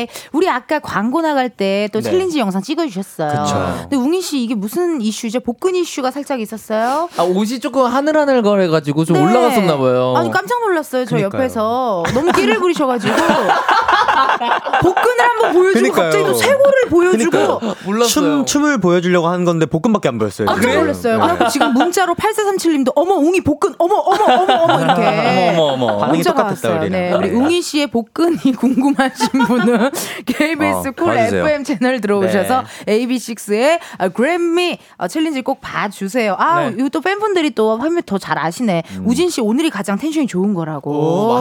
에이, 우리 아까 광고 나갈 때 또 네. 챌린지 영상 찍어주셨어요. 그쵸. 근데 웅이 씨 이게 무슨 이슈죠? 복근 이슈가 살짝 있었어요? 아, 옷이 조금 하늘하늘 거려가지고 좀 네. 올라갔었나 봐요. 아니 깜짝 놀랐어요. 저 그러니까요. 옆에서 너무 끼를 부리셔가지고 <laughs> 복근을 한번 보여주고 그러니까요. 갑자기 또 쇄골을 보여주고 <laughs> 춤 춤을 보여주려고 하는 건데 복근밖에 안 보였어요. 깜짝 지금. 놀랐어요. 네. 그래서 지금 문자로 8437님도 어머 웅이 복근 어머 어머 어머 어머 이렇게 <laughs> 어머 어머 어머. 반응이 똑같았다. 우리랑. 네, 우리 네. 웅이 씨의 복근이 <laughs> 궁금하신 분은 KBS 어, 쿨 봐주세요. FM 채널 들어오셔서 AB6IX의 아, Grab Me 아, 챌린지 꼭 봐주세요. 아, 네. 이거 또 팬분들이 또 화면 더 잘 아시네. 우진 씨 오늘이 가장 텐션이 좋은 거라고. 오.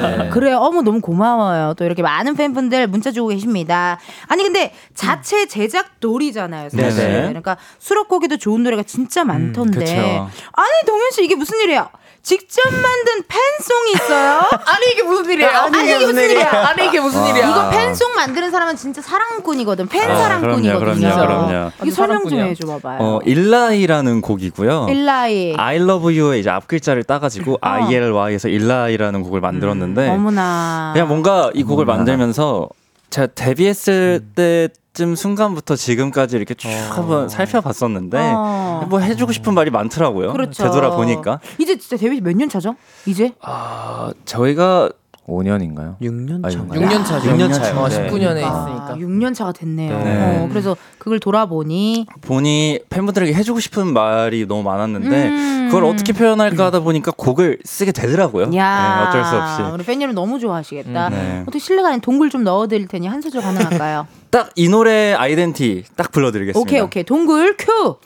네. 그래요. 어머 너무 고마워요. 또 이렇게 많은 팬분들 문자 주고 계십니다. 아니 근데 자체 제 작돌이잖아요. 사실. 네네. 그러니까 수록곡에도 좋은 노래가 진짜 많던데. 그쵸. 아니 동현 씨 이게 무슨 일이에요? 직접 만든 팬송이 있어요? <laughs> 아니 이게 무슨 일이야? 아니, 이게 무슨 일이야? 아니 이게 무슨 아. 일이야? 이거 팬송 만드는 사람은 진짜 사랑꾼이거든. 팬 아, 사랑꾼이거든요. 그럼요, 그럼요, 그럼요. 설명 좀. 해줘 봐봐요. 어, 일라이라는 곡이고요. 일라이. I love you의 이제 앞 글자를 따가지고 ILY에서 일라이라는 곡을 만들었는데 어머나. 그냥 뭔가 이 곡을 어머나. 만들면서 제가 데뷔했을 때 쯤 순간부터 지금까지 이렇게 쭉 한번 살펴봤었는데 어. 뭐 해주고 싶은 말이 많더라고요. 그렇죠. 되돌아보니까 이제 진짜 데뷔 몇 년 차죠? 이제? 아, 저희가 5년인가요? 6년 아니, 차인가? 6년 차죠. 6년 차요. 어, 네. 19년에 아, 있으니까. 6년 차가 됐네요. 네. 어, 그래서 그걸 돌아보니 보니 팬분들에게 해주고 싶은 말이 너무 많았는데 음. 그걸 어떻게 표현할까 하다 보니까 곡을 쓰게 되더라고요. 야, 네, 어쩔 수 없이. 우리 팬 여러분 너무 좋아하시겠다. 음, 네. 어떻게 실례가 아닌 동굴 좀 넣어드릴 테니 한 소절 가능할까요? <laughs> 딱 이 노래 아이덴티 딱 불러드리겠습니다. 오케이 오케이 동굴 큐.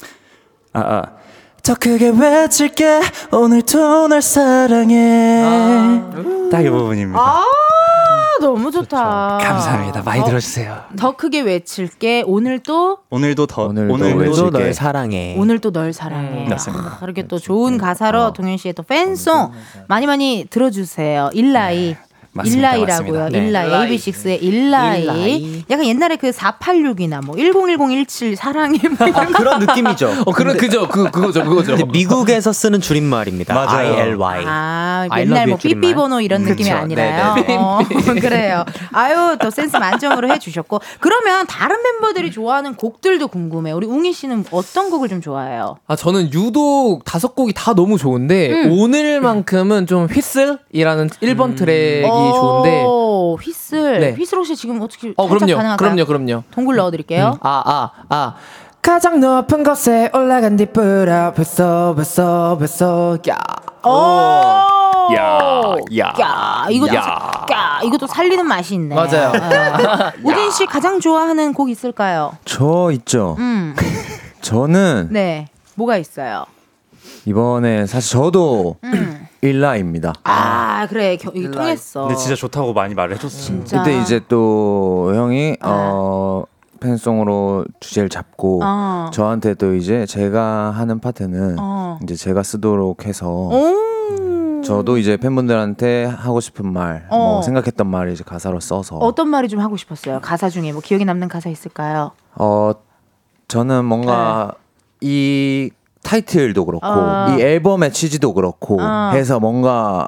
아, 아. 더 크게 외칠게 오늘도 널 사랑해 딱이 부분입니다 아 너무 좋다. 감사합니다 많이 어, 들어주세요 더 크게 외칠게 오늘 또 오늘도 더 오늘도 오늘도 오늘도. 널 사랑해. 오늘 또널 사랑해. 음, 맞습니다. 아, 이렇게 또 좋은 가사로 동현 씨의 또 팬송 많이 많이 들어주세요. 일라이. 맞습니다, 일라이라고요. 네. 일라이. 일라이. AB6IX의 일라이. 일라이. 약간 옛날에 그 486이나 뭐 101017 사랑해 뭐 거. 그런 느낌이죠. 어 그런 그죠 그 그거죠 그거죠. 미국에서 쓰는 줄임말입니다. 맞아요. ILY. 아, I 옛날 love 뭐. 삐삐 번호 이런 느낌이 그쵸. 아니라요. 네네. 어, <laughs> 그래요. 아유, 또 센스 만점으로 해 주셨고. 그러면 다른 멤버들이 좋아하는 곡들도 궁금해. 우리 웅이 씨는 어떤 곡을 좀 좋아해요? 아 저는 유독 다섯 곡이 다 너무 좋은데 음. 오늘만큼은 좀 휘슬이라는 1번 트랙이 좋은데 오, 휘슬. 네. 휘슬 혹시 지금 어떻게 어 그럼요 가능할까요? 그럼요 그럼요 동굴 넣어드릴게요. 아아아 가장 높은 곳에 올라간 뒤뿌라 벌써 벌써 벌써 야 오. 야, 야, 야, 이것도, 야, 이것도 살리는 맛이 있네. 맞아요. 아. <laughs> 우진 씨 가장 좋아하는 곡 있을까요? 저 있죠. 음, <laughs> 저는 네. 뭐가 있어요? 이번에 사실 저도 음. 일라입니다. 아, 그래. 겨, 이게 통했어. 근데 진짜 좋다고 많이 말을 해줬어 진짜. 그때 이제 또 형이 어 팬송으로 주제를 잡고 어. 저한테 또 이제 제가 하는 파트는 어. 이제 제가 쓰도록 해서 오. 저도 이제 팬분들한테 하고 싶은 말, 어. 뭐 생각했던 말을 이제 가사로 써서 어떤 말이 좀 하고 싶었어요? 가사 중에 뭐 기억에 남는 가사 있을까요? 어 저는 뭔가 이 타이틀도 그렇고 어. 이 앨범의 취지도 그렇고 어. 해서 뭔가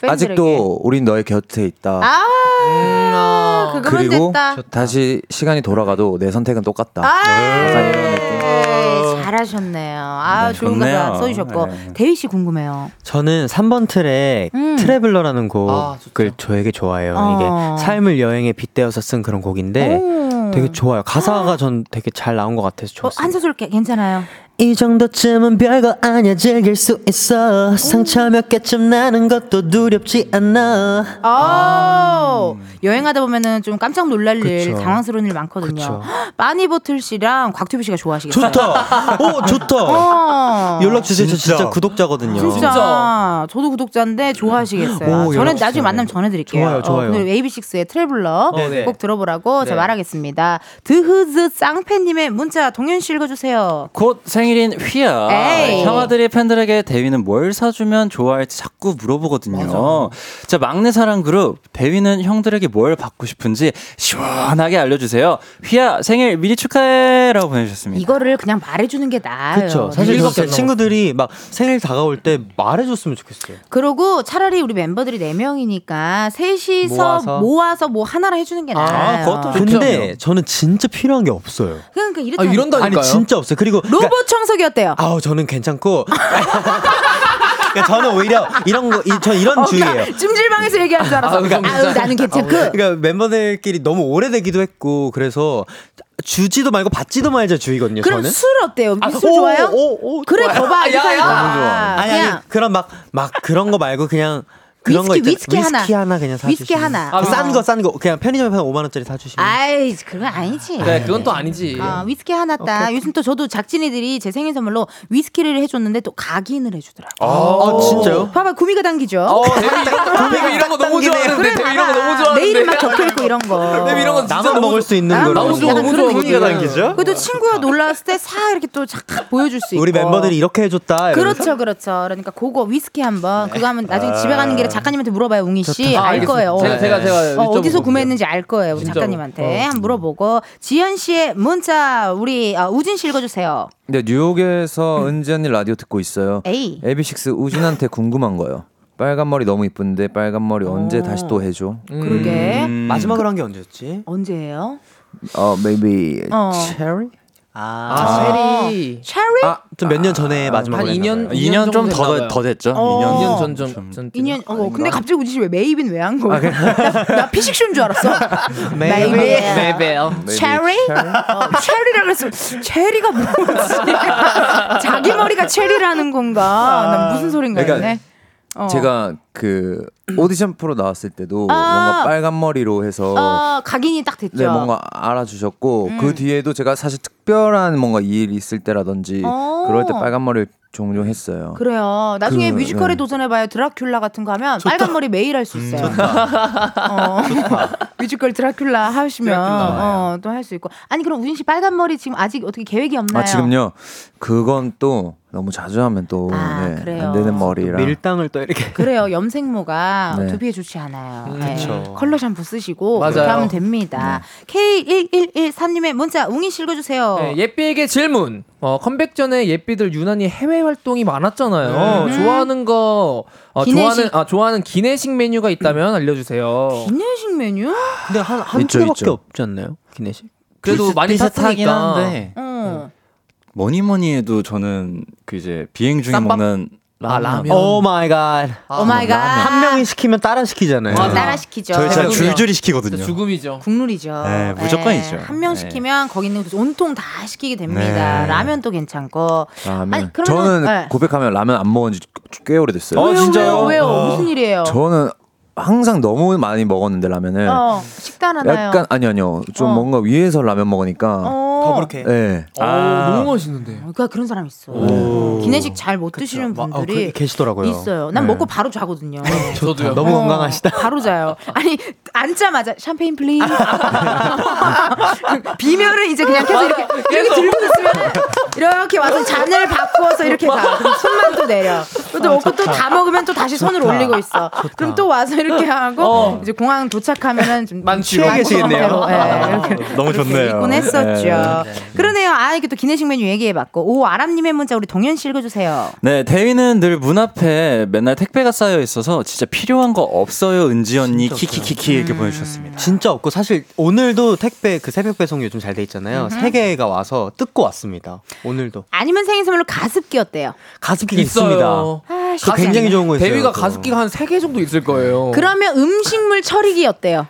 팬들에게. 아직도 우린 너의 곁에 있다. 아, 그거만 그리고 됐다. 다시 시간이 돌아가도 내 선택은 똑같다. 아, 약간 이런 느낌. 에이, 잘하셨네요. 아, 좋은 좋네요. 가사 써주셨고. 네. 대휘 씨 궁금해요. 저는 3번 트랙 음. 트래블러라는 곡을 아, 되게 좋아해요. 어. 이게 삶을 여행에 빗대어서 쓴 그런 곡인데 오. 되게 좋아요. 가사가 전 되게 잘 나온 것 같아서 어, 좋았어요. 한 소절 게- 괜찮아요. 이 정도쯤은 별거 아니야 즐길 수 있어 상처 몇 개쯤 나는 것도 두렵지 않아 아, 여행하다 보면은 좀 깜짝 놀랄 일, 그쵸. 당황스러운 일 많거든요. 그쵸. <gasps> 빠니보틀 씨랑 곽튜브 씨가 좋아하시겠어요? 좋다 오 좋다 <laughs> 어. 연락 주세요 저 진짜 진짜. 구독자거든요 진짜 저도 구독자인데 좋아하시겠어요. 오, 저는 연락 나중에 주세요. 만나면 전해드릴게요. 좋아요, 좋아요. 오늘 AB6IX의 트래블러 네, 네. 꼭 들어보라고 자 네. 말하겠습니다. 드흐즈 쌍팬님의 문자 동현 씨 읽어주세요. 곧 생 일인 휘야. 에이. 형아들이 팬들에게 대위는 뭘 사주면 좋아할지 자꾸 물어보거든요. 자, 막내 사랑 그룹 대위는 형들에게 뭘 받고 싶은지 시원하게 알려주세요. 휘야 생일 미리 축하해라고 보내주셨습니다. 이거를 그냥 말해주는 게 나아요. 그렇죠 사실 안 친구들이 막 생일 다가올 때 말해줬으면 좋겠어요 그러고 차라리 우리 멤버들이 네 명이니까 셋이서 모아서. 모아서, 뭐 하나를 해주는 게 나아요. 그것도 근데 저는 진짜 필요한 게 없어요 그러니까 아, 이렇다. 이런다니까요. 아니 진짜 없어요 그리고 로봇 그러니까- 청소기 어때요? 아우 저는 괜찮고 <laughs> 그러니까 저는 오히려 이런 거, 이, 전 이런 어, 주의예요. 나 찜질방에서 얘기하는 줄 알았어. 아, 그러니까 아유, 나는 괜찮고. 그러니까 멤버들끼리 너무 오래되기도 했고 그래서 주지도 말고 받지도 말자 주의거든요. 그럼 저는. 술 어때요? 아, 술 오, 좋아요? 오, 오, 그래. 거봐. 야, 이거 야. 하니까. 너무 아니 아니 그런 막 막 그런 거 말고 그냥 그런 거 위스키. 위스키 하나. 위스키 하나 그냥 사 위스키 하나. 어. 싼거 싼 거 그냥 편의점에 파는 5만 원짜리 사 주시면. 아이, 그건 아니지. 네, 그건 또 아니지. 아, 위스키 하나 따. 요즘 또 저도 작진이들이 제 생일 선물로 위스키를 해 줬는데 또 각인을 해 주더라고. 아, 진짜요? 봐봐, 구미가 당기죠. 어, 거, 데뷔 이런 거 너무 좋아하는데, 그래, 이런 거 너무 봐봐. 좋아하는데. 내 이름 막 적혀 있고 이런 거. 데뷔 이런 거 진짜 나만 너무 먹을 수 있는 아, 걸로. 너무 좋아, 너무 좋아. 느낌이야. 그래도 친구가 놀랐을 때 사 이렇게 또 착 보여 줄 수 있고. 우리 멤버들이 이렇게 해 줬다. 이러면서. 그렇죠, 그렇죠. 그러니까 그거 위스키 한번 그거 하면 나중에 집에 가는 길에 작가님한테 물어봐요, 웅이 씨. 아, 알 알겠습니다. 거예요. 제가- 제가- 제가 어, 어디서 여쭤보고 구매했는지 알 거예요, 우리 진짜로. 작가님한테 어. 한번 물어보고 지현 씨의 문자 우리 아, 우진 씨 읽어주세요. 근데 뉴욕에서 은지 언니 라디오 듣고 있어요. 에이. 에비식스 우진한테 궁금한 거요. 빨간 머리 너무 이쁜데 빨간 머리 언제 다시 또 해줘? 그러게 마지막으로 한 게 언제였지? 언제예요? 어, maybe 어. cherry? 아, 아, 체리. 체리? 아, 좀 몇 년 전에 마지막으로 한 2년, 2년 좀 더. 더 됐죠. 어. 2년 2년 전, 전, 전. 2년. 어, 근데 갑자기 우진 씨왜 maybe 왜 한 거야? 나, 나 피식쇼인 줄 알았어. maybe. maybe. 체리? 어, 체리라 그랬어. 체리가 뭐지? <laughs> 자기 머리가 체리라는 건가? 난 무슨 소린가 그러니까 했네. 어. 제가 그 오디션 프로 나왔을 때도 아. 뭔가 빨간 머리로 해서 어, 각인이 딱 됐죠. 네, 뭔가 알아주셨고 음. 그 뒤에도 제가 사실 특별한 뭔가 일이 있을 때라든지 어. 그럴 때 빨간 머리를 종종 했어요. 그래요. 나중에 그, 뮤지컬에 네. 도전해봐요. 드라큘라 같은 거 하면 빨간 머리 매일 할 수 있어요. <laughs> 어. 뮤지컬 드라큘라 하시면 어, 또 할 수 있고. 아니 그럼 우진 씨 빨간 머리 지금 아직 어떻게 계획이 없나요? 아 지금요 그건 또 너무 자주 하면 또 아, 네, 그래요. 안 되는 머리라 밀당을 또 이렇게. <laughs> 그래요. 염색모가 <laughs> 네. 두피에 좋지 않아요. 네. 그쵸. 컬러 샴푸 쓰시고 맞아요. 그렇게 하면 됩니다. K1113님의 문자 웅이 씨 읽어주세요. 네, 예삐에게 질문. 어, 컴백 전에 예삐들 유난히 해외 활동이 많았잖아요. 좋아하는 거, 어. 좋아하는, 아, 좋아하는 기내식 메뉴가 있다면 알려주세요. 기내식 메뉴? 근데 한, 한 있죠, 개밖에 있죠. 없지 않나요? 기내식? 그래도 많이 비슷하긴 탔으니까. 한데 어. 뭐니 뭐니 해도 저는 그 이제 비행 중에 쌈밥? 먹는 아, 라면. oh my God. Oh my God. 한 명이 시키면 따라 시키잖아요. 어, 따라 시키죠. 저희 진짜. 줄줄이 시키거든요. 죽음이죠. 국룰이죠. 네, 무조건이죠. 한명 네. 시키면 거기 있는 거 온통 다 시키게 됩니다. 네. 라면도 괜찮고. 라면 아니, 저는 네. 고백하면 라면 안 먹은 지 꽤 오래됐어요. 어, 진짜요? 왜요? 왜요? 어. 무슨 일이에요? 저는 항상 너무 많이 먹었는데 라면을 어, 식단 하나요. 약간 아니 아니요 좀 어. 뭔가 위에서 라면 먹으니까 어. 더부룩해. 네. 어, 너무 맛있는데. 그러니까 그런 사람 있어. 오. 기내식 잘 못 드시는 마- 어, 분들이 그- 계시더라고요. 있어요. 난 네. 먹고 바로 자거든요. 저도요. 너무 어, 건강하시다. <laughs> 바로 자요. 아니 앉자마자 샴페인 please. <laughs> 비면은 이제 그냥 계속 이렇게 이렇게 들고 있으면 이렇게 와서 잔을 바꿔서 이렇게 가. 그럼 손만 또 내려. 또또 먹고 또다 먹으면 또 다시 손을 올리고 있어. 그럼 또 와서 이렇게 하고 어. 이제 공항 도착하면은 좀 만취로. 취해 계시겠네요. 상태로, 예, 이렇게 너무 좋네요. 있곤 했었죠. 네. 그러네요. 아 이게 또 기내식 메뉴 얘기해봤고 오 아람님의 문자 우리 동현 씨 읽어주세요. 네, 대위는 늘 문 앞에 맨날 택배가 쌓여 있어서 진짜 필요한 거 없어요, 은지 언니. 키키키키 음. 이렇게 보내주셨습니다. 진짜 없고 사실 오늘도 택배 그 새벽 배송 요즘 잘 돼 있잖아요. 세 개가 와서 뜯고 왔습니다. 오늘도 아니면 생일 선물로 가습기 어때요? 가습기가 있어요. 있습니다. 아, 그 굉장히 좋은 거 있어요. 대위가 그거. 가습기가 한 3개 정도 있을 거예요. 그러면 음식물 처리기 어때요?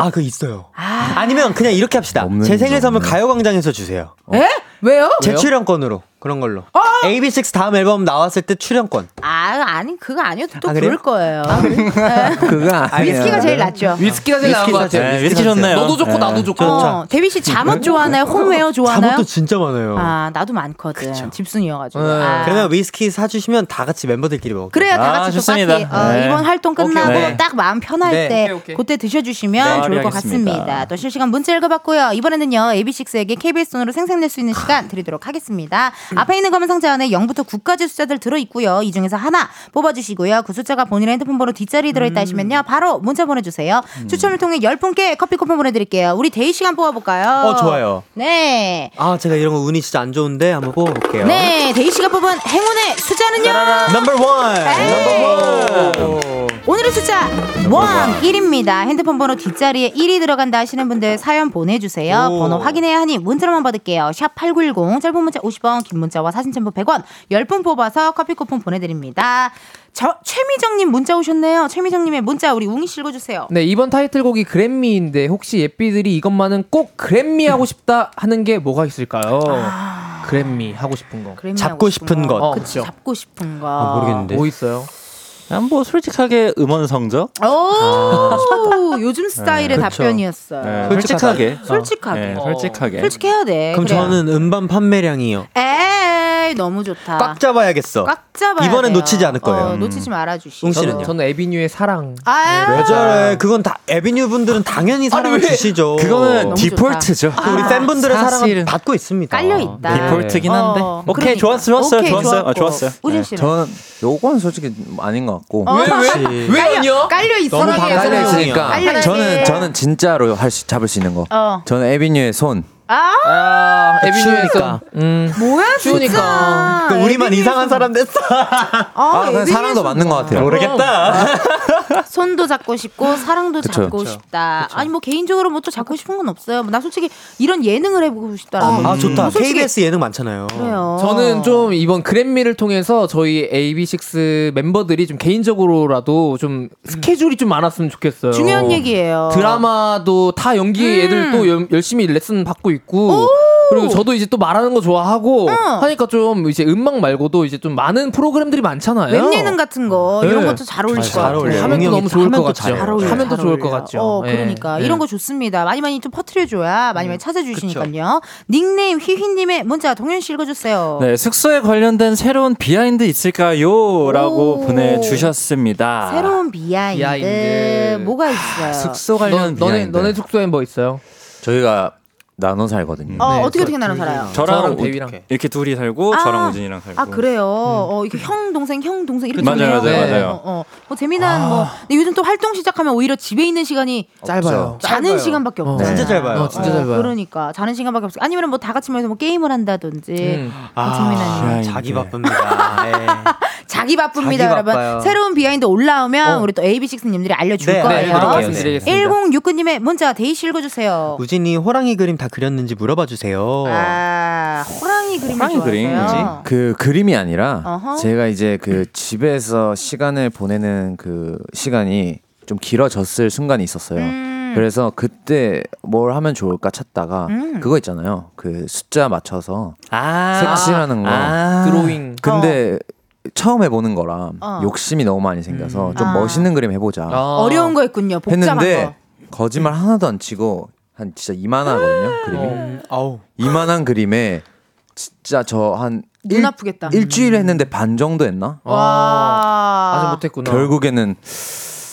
아, 그 있어요. 아 니면 그냥 이렇게 합시다. 제 생일 게 선물. 가요광장에서 주세요. 에? 왜요? 제 출연권으로 그런 걸로. AB6 다음 앨범 나왔을 때 출연권. 아 아니 그거 아니어도 또 아, 그래요? 거예요. 그거 아니야. 위스키가 제일 낫죠. 위스키가 제일 나은 것 같아요. 네, 위스키 좋네요. 너도 좋고 네. 나도 좋고. 어, 데뷔 씨 잠옷 좋아하나요? 홈웨어 좋아하나요? 잠옷도 진짜 많아요. 아 나도 많거든. 집순이여가지고. 네. 아. 그러면 위스키 사주시면 다 같이 멤버들끼리 먹을게요. 그래요, 다 아, 같이 좋습니다. 똑같이 어, 네. 이번 활동 끝나고 오케이, 오케이. 딱 마음 편할 네. 때 오케이, 오케이. 그때 드셔주시면 네, 좋을 것 알겠습니다. 같습니다. 또 실시간 문자 읽어봤고요. 이번에는요 AB6IX에게 KBS 돈으로 생색낼 수 있는 시간 드리도록 하겠습니다. 앞에 있는 검은 상자 안에 0부터 9까지 숫자들 들어있고요. 이 중에서 하나 뽑아주시고요. 그 숫자가 본인의 핸드폰 번호 뒷자리에 들어있다 하시면요. 바로 문자 보내주세요. 추첨을 통해 10분께 커피 쿠폰 보내드릴게요. 우리 대휘 씨가 뽑아볼까요? 어, 좋아요. 네. 아, 제가 이런 거 운이 진짜 안 좋은데 한번 뽑아볼게요. 네, 대휘 씨가 뽑은 행운의 숫자는요. Number one. Number one. 오늘의 숫자 one 1입니다. 핸드폰 번호 뒷자리에 1이 들어간다 하시는 분들 사연 보내주세요. 오. 번호 확인해야 하니 문자로만 받을게요. 샵 8910 짧은 문자 50원 긴 문자와 사진 첨부 100원 10분 뽑아서 커피 쿠폰 보내드립니다. 저 최미정님 문자 오셨네요. 최미정님의 문자 우리 웅이 씨 읽어주세요. 네, 이번 타이틀곡이 GRAB ME인데 혹시 예삐들이 이것만은 꼭 GRAB ME 하고 싶다 하는 게 뭐가 있을까요? 그랜미 하고 싶은 거. 그래미 잡고 하고 싶은 것. 어, 그치, 그쵸. 잡고 싶은 거. 아, 모르겠는데. 뭐 있어요? 그냥 뭐 솔직하게 음원 성적? 오, 요즘 스타일의 그쵸. 답변이었어요. 네. 솔직하게. 솔직하게. 네, 어. 솔직하게. 솔직해야 돼. 그럼 그래야. 저는 음반 판매량이요. 에 이 너무 좋다. 꽉 잡아야겠어. 꽉 잡아야 이번엔 돼요. 놓치지 않을 거예요. 어, 놓치지 말아주시. 웅 저는, 씨는요? 저는 에비뉴의 사랑. 아, 왜 저래? 그건 다 에비뉴 분들은 당연히 사랑을 왜? 주시죠. 그거는 디폴트죠. 우리 아, 팬분들의 사랑을 받고 있습니다. 깔려 있다. 디폴트긴 한데. 어, 오케이, 그러니까. 좋았어, 좋았어요, 오케이, 좋았어요. 어, 좋았고. 좋았어요. 우진 씨는 저는 요건 솔직히 아닌 것 같고. 어, 왜, 왜 아니요? 깔려 있어. 너무. 깔려 저는. 저는 진짜로 할 수, 잡을 수 있는 거. 어. 저는 에비뉴의 손. 아 아, 에비뉴에서. 음. 뭐야 추우니까. 진짜. 그 우리만 이상한 손. 사람 됐어. 아, 아, 그냥 사랑도 손. 맞는 것 같아요. 모르겠다. 손도 잡고 싶고 사랑도 그쵸. 잡고 싶다. 아니 뭐 개인적으로 뭐 또 잡고 싶은 건 없어요. 나 솔직히 이런 예능을 해보고 싶다라는. 아 좋다. 뭐 솔직히 KBS 예능 많잖아요. 그래요. 저는 좀 이번 그랜미를 통해서 저희 AB6 멤버들이 좀 개인적으로라도 좀 스케줄이 좀 많았으면 좋겠어요. 중요한 얘기예요. 드라마도 다 연기 음. 애들 또 연- 열심히 레슨 받고 있고 그리고 저도 이제 또 말하는 거 좋아하고 어. 하니까 좀 이제 음악 말고도 이제 좀 많은 프로그램들이 많잖아요. 웹 예능 같은 거 이런 네. 것도 잘 어울릴 아, 것잘 같아요. 어울려요. 하면 또 용영이 너무 좋을 것또 같죠. 잘 좋을 것. 같죠. 어, 예. 그러니까 예. 이런 거 좋습니다. 많이 많이 좀 퍼트려줘야 많이 많이 찾아주시니까요. 닉네임 휘휘님의 문자 동현 씨 읽어주세요. 네, 숙소에 관련된 새로운 behind 있을까요? 라고 오. 보내주셨습니다. 새로운 behind, behind. 뭐가 있어요? 숙소 너, 관련 너네 behind. 너네 숙소에 뭐 있어요? 저희가 나눠 살거든요. 어, 네, 어떻게 저- 어떻게 나눠 살아요? 저랑, 저랑 우- 대휘랑. 이렇게 둘이 살고 아. 저랑 우진이랑 살고. 아 그래요. 어 이게 형 동생 형 동생 이렇게 맞아요, 되네요. 맞아요, 어, 맞아요. 어, 어. 뭐 재미난 뭐 근데 요즘 또 활동 시작하면 오히려 집에 있는 시간이 짧아요. 자는 짧아요. 시간밖에 없네. 진짜 짧아요. 어, 진짜 어, 짧아요. 그러니까 자는 시간밖에 없어. 아니면 뭐 다 같이 모여서 뭐 게임을 한다든지. 음. 뭐 재미난 일. 자기 바쁩니다. 예. <laughs> 자기 바쁩니다, 자기 여러분. 바빠요. 새로운 behind 올라오면 어. 우리 또 AB6님들이 알려줄 네, 거예요. 말씀드리겠습니다. 1069님의 문자 대휘 씨 읽어주세요. 우진이 호랑이 그림 다 그렸는지 물어봐 주세요. 아, 호랑이 그림을 호랑이 그림, 좋아하세요. 그 그림이 아니라 어허. 제가 이제 그 집에서 시간을 보내는 그 시간이 좀 길어졌을 순간이 있었어요. 음. 그래서 그때 뭘 하면 좋을까 찾다가 음. 그거 있잖아요. 그 숫자 맞춰서 아, 색칠하는 거. 아. 드로잉. 근데 처음 해보는 거라 어. 욕심이 너무 많이 생겨서 좀 아. 멋있는 그림 해보자 아. 어려운 거 했군요. 복잡한 했는데 거. 거짓말 하나도 안 치고 한 진짜 이만하거든요 그림이 음, 아우. 이만한 그림에 진짜 저 한 눈 아프겠다. 일주일 했는데 반 정도 했나? 와. 아직 못했구나. 결국에는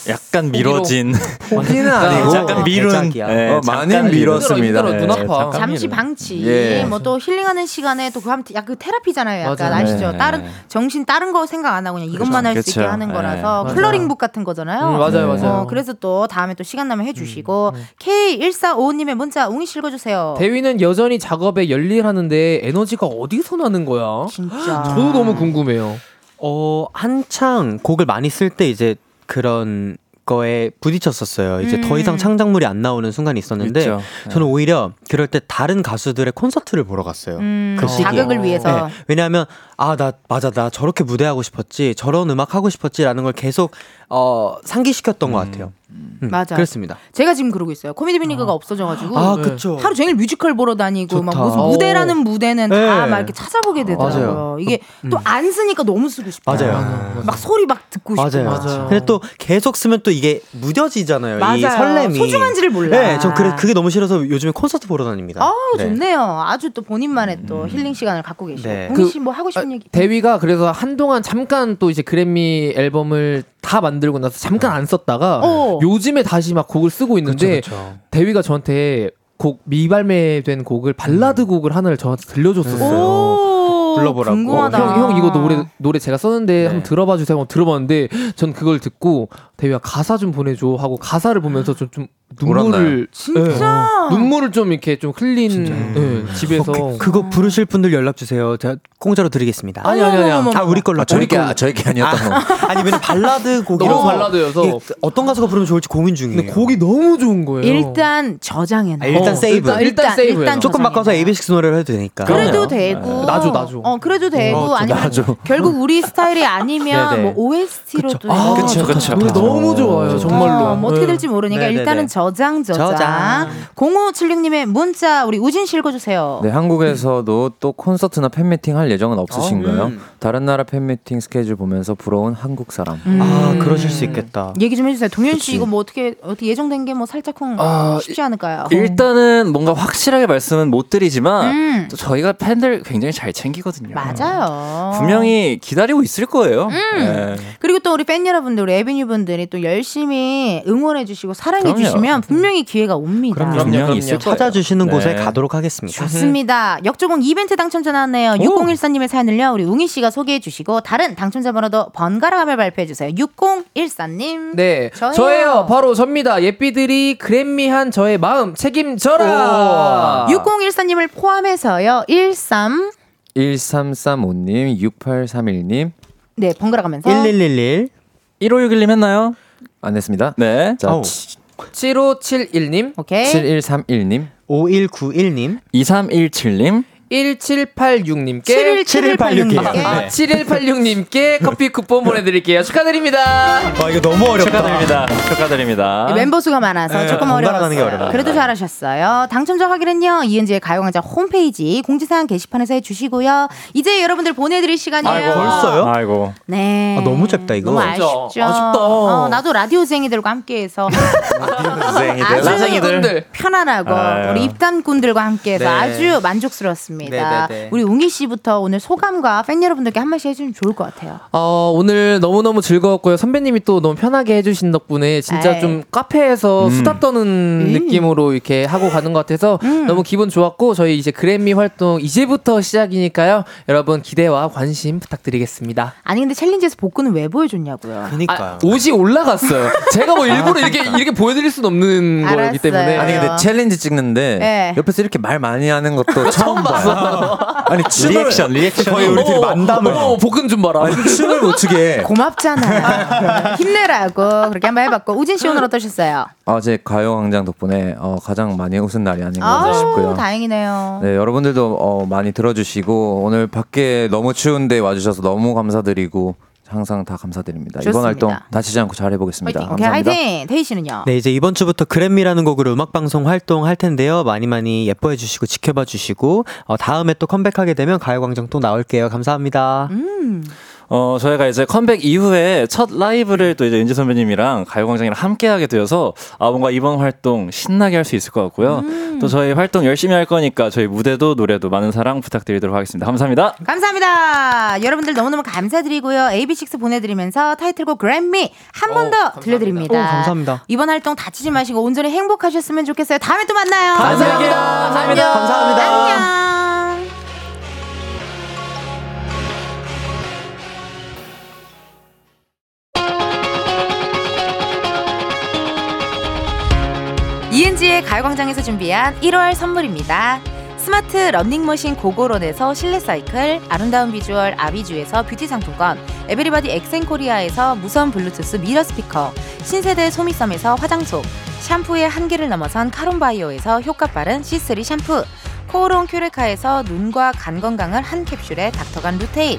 약간 미뤄진 포기는 <laughs> 아니고 약간 미룬 대작이야. 네, 어, 많이 미뤘습니다. 힘들어, 눈 네, 잠시 미룬. 방치, 예. 뭐또 힐링하는 시간에 또 그하면 약간 테라피잖아요. 약간 맞아요. 아시죠? 네. 다른 정신 다른 거 생각 안 하고 그냥 이것만 할 수 있게 그쵸. 하는 네. 거라서 맞아요. 클러링북 같은 거잖아요. 음, 맞아요, 맞아요. 어, 그래서 또 다음에 또 시간 나면 해주시고 K1455님의 문자 웅이 씨 읽어주세요. 대위는 여전히 작업에 열일하는데 에너지가 어디서 나는 거야? 진짜. 저도 너무 궁금해요. 어 한창 곡을 많이 쓸 때 이제 그런 거에 부딪혔었어요. 이제 더 이상 창작물이 안 나오는 순간이 있었는데 있죠. 저는 오히려 그럴 때 다른 가수들의 콘서트를 보러 갔어요. 음, 그 시기에. 자극을 위해서. 네, 왜냐하면 아 나 맞아 나 저렇게 무대하고 싶었지 저런 음악 하고 싶었지라는 걸 계속 어 상기시켰던 것 같아요. 음, 맞아. 그렇습니다. 제가 지금 그러고 있어요. 코미디 빅리그가 없어져가지고 아 네. 그쵸. 하루 종일 뮤지컬 보러 다니고 막 좋다. 무슨 오. 무대라는 무대는 다 네. 막 이렇게 찾아보게 되더라고요. 맞아요. 이게 또 안 쓰니까 너무 쓰고 싶어요. 맞아요. 막 소리 막 듣고. 맞아요. 맞아요. 근데 또 계속 쓰면 또 이게 무뎌지잖아요. 이 맞아요. 설렘이. 소중한지를 몰라. 네, 전 그래 그게 너무 싫어서 요즘에 콘서트 보러 다닙니다. 아우 네. 좋네요. 아주 또 본인만의 또 힐링 시간을 갖고 계시고. 네. 공희 그- 씨 뭐 하고 싶은 대휘가 그래서 한동안 잠깐 또 이제 GRAB ME 앨범을 다 만들고 나서 잠깐 안 썼다가 어. 요즘에 다시 막 곡을 쓰고 있는데 그쵸, 그쵸. 대휘가 저한테 곡 미발매된 곡을 발라드 곡을 하나를 저한테 들려줬었어요. 오, 불러보라고. 궁금하다. 형, 형 이거 노래 노래 제가 썼는데 한번 들어봐 주세요. 하고 들어봤는데 전 그걸 듣고 대휘야 가사 좀 보내줘 하고 가사를 보면서 좀, 좀 눈물을 진짜? 예, 눈물을 좀 이렇게 좀 흘린 예, 집에서 어, 그, 그거 부르실 분들 연락 주세요. 제가 공짜로 드리겠습니다. 아니 아니 아니. 아 우리 걸로. 아, 저희 게. 아, 저희 게 아니었던 거. <laughs> 아니 왜냐 발라드 곡이라서 너무 발라드여서. 어떤 가수가 부르면 좋을지 고민 중이에요. 근데 곡이 너무 좋은 거예요. 일단 저장해 놔. 아, 일단 어, 세이브. 일단, 일단 세이브해요. 조금 바꿔서 AB6 노래를 해도 되니까. 그래도. 되고. 나줘, 나줘. 어, 그래도 되고. 어, 저 아니면 나줘. 결국 우리 스타일이 아니면 네네. <laughs> 뭐 OST로도. 아, 그쵸, 그쵸. 너무 좋아요, 정말로. 어, 뭐 어떻게 네. 될지 모르니까 네네네. 일단은 저장, 저장. 저장. 0576님의 문자 우리 우진 씨 읽어주세요. 네, 한국에서도 또 콘서트나 팬미팅 할 예정은 없으신가요? 음. 다른 나라 팬미팅 스케줄 보면서 부러운 한국 사람. 음. 아 그러실 수 있겠다. 얘기 좀 해주세요. 동현 씨 이거 뭐 어떻게 어떻게 예정된 게 뭐 살짝쿵 아, 쉽지 않을까요? 일단은 뭔가 확실하게 말씀은 못 드리지만 음. 또 저희가 팬들 굉장히 잘 챙기거든요. 맞아요. 분명히 기다리고 있을 거예요. 네. 그리고 또 우리 팬 여러분들, 우리 에비뉴 분들 이 또 열심히 응원해 주시고 사랑해주시면 분명히 기회가 옵니다. 그럼요. 그럼요. 있을 거예요. 찾아주시는 네. 곳에 가도록 하겠습니다. 좋습니다. 역조공 이벤트 당첨자 나왔네요. 6014님의 사연을요, 우리 웅이 씨가 소개해 주시고, 다른 당첨자 번호도 번갈아가며 발표해 주세요. 6014님. 네, 저예요. 저예요. 바로 접니다. 예삐들이 그랜미한 저의 마음 책임져라. 6014님을 포함해서요, 13. 1335님, 6831님, 네, 번갈아 가면서. 1111 1561님 했나요? 안 했습니다. 네. 자, 어우. 7571님, 오케이. 7131님, 5191님 2317님, 1786님께 7186님. 아, 7186님께 커피 쿠폰 보내드릴게요. 축하드립니다. 와 이거 너무 어렵다. 축하드립니다. 축하드립니다. 네, 멤버 수가 많아서 네, 조금 어려웠어요. 그래도 잘하셨어요. 당첨자 확인은요. 이은지의 가요광장 홈페이지 공지사항 게시판에서 해주시고요. 이제 여러분들 보내드릴 시간이에요. 아이고, 벌써요? 아이고. 네. 아, 너무 짧다, 이거. 너무 아쉽죠. 아쉽다. 어, 나도 라디오생이들과 함께해서 아주 나생이들. 편안하고 아유. 우리 입담꾼들과 함께해서 네. 아주 만족스러웠습니다. 네, 네, 네. 우리 웅이 씨부터 오늘 소감과 팬 여러분들께 한 말씩 해주면 좋을 것 같아요. 어, 오늘 너무너무 즐거웠고요. 선배님이 또 너무 편하게 해주신 덕분에 진짜 에이. 좀 카페에서 수다 떠는 음. 느낌으로 이렇게 하고 가는 것 같아서 너무 기분 좋았고 저희 이제 GRAB ME 활동 이제부터 시작이니까요. 여러분 기대와 관심 부탁드리겠습니다. 아니 근데 challenge에서 복근은 왜 보여줬냐고요. 그니까요. 아, 옷이 올라갔어요. 제가 뭐 일부러 이렇게 이렇게 보여드릴 수는 없는 거기 알았어요. 때문에. 아니 근데 challenge 찍는데 네. 옆에서 이렇게 말 많이 하는 것도 처음 <laughs> 봐요. 아니 춤을 reaction, reaction. 거의 우리 둘이 만담을 어, 복근 좀 봐라. 아니 춤을 못 추게. <laughs> 고맙잖아. 힘내라고 그렇게 한번 해봤고 우진 씨 오늘 어떠셨어요? 어제 가요광장 덕분에 어, 가장 많이 웃은 날이 아닌가 아우 싶고요. 다행이네요. 네, 여러분들도 어, 많이 들어주시고 오늘 밖에 너무 추운데 와주셔서 너무 감사드리고 항상 다 감사드립니다. 이번 좋습니다. 활동 다치지 않고 잘 해보겠습니다. 화이팅. 감사합니다. 화이팅. 태희 씨는요? 네, 이제 이번 주부터 그램미라는 곡으로 음악 방송 활동 할 텐데요. 많이 많이 예뻐해 주시고 지켜봐 주시고 어, 다음에 또 컴백하게 되면 가요광장 또 나올게요. 감사합니다. 음. 어, 저희가 이제 컴백 이후에 첫 라이브를 또 이제 윤지 선배님이랑 가요광장이랑 함께 하게 되어서 아, 뭔가 이번 활동 신나게 할 수 있을 것 같고요. 또 저희 활동 열심히 할 거니까 저희 무대도 노래도 많은 사랑 부탁드리도록 하겠습니다. 감사합니다. 감사합니다. 여러분들 너무너무 감사드리고요. AB6 보내드리면서 타이틀곡 그램미 한 번 더 들려드립니다. 오, 감사합니다. 이번 활동 다치지 마시고 온전히 행복하셨으면 좋겠어요. 다음에 또 만나요. 감사합니다. 감사합니다. 감사합니다. 안녕. 이은지의 가요광장에서 준비한 1월 선물입니다. 스마트 러닝머신 고고런에서 실내 사이클, 아름다운 비주얼 아비주에서 뷰티 상품권, 에브리바디 엑센코리아에서 무선 블루투스 mirror 스피커, 신세대 소미섬에서 화장솜, 샴푸의 한계를 넘어선 카론바이오에서 효과 빠른 C3 샴푸, 코오롱 큐레카에서 눈과 간 건강을 한 캡슐에 닥터간 루테인,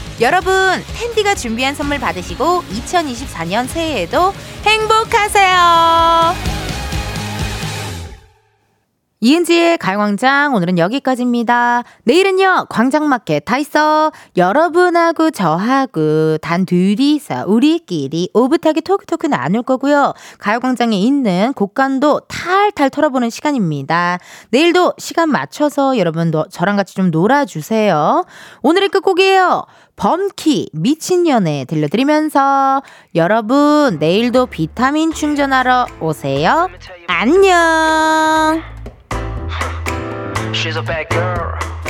여러분, 텐디가 준비한 선물 받으시고 2024년 새해에도 행복하세요. 이은지의 가요광장 오늘은 여기까지입니다. 내일은요 광장마켓 다 있어 여러분하고 저하고 단 둘이서 우리끼리 오붓하게 토크토크 나눌 거고요. 가요광장에 있는 곡간도 탈탈 털어보는 시간입니다. 내일도 시간 맞춰서 여러분 너, 저랑 같이 좀 놀아주세요. 오늘의 끝곡이에요. 범키 미친년에 들려드리면서 여러분 내일도 비타민 충전하러 오세요. 안녕. She's a bad girl.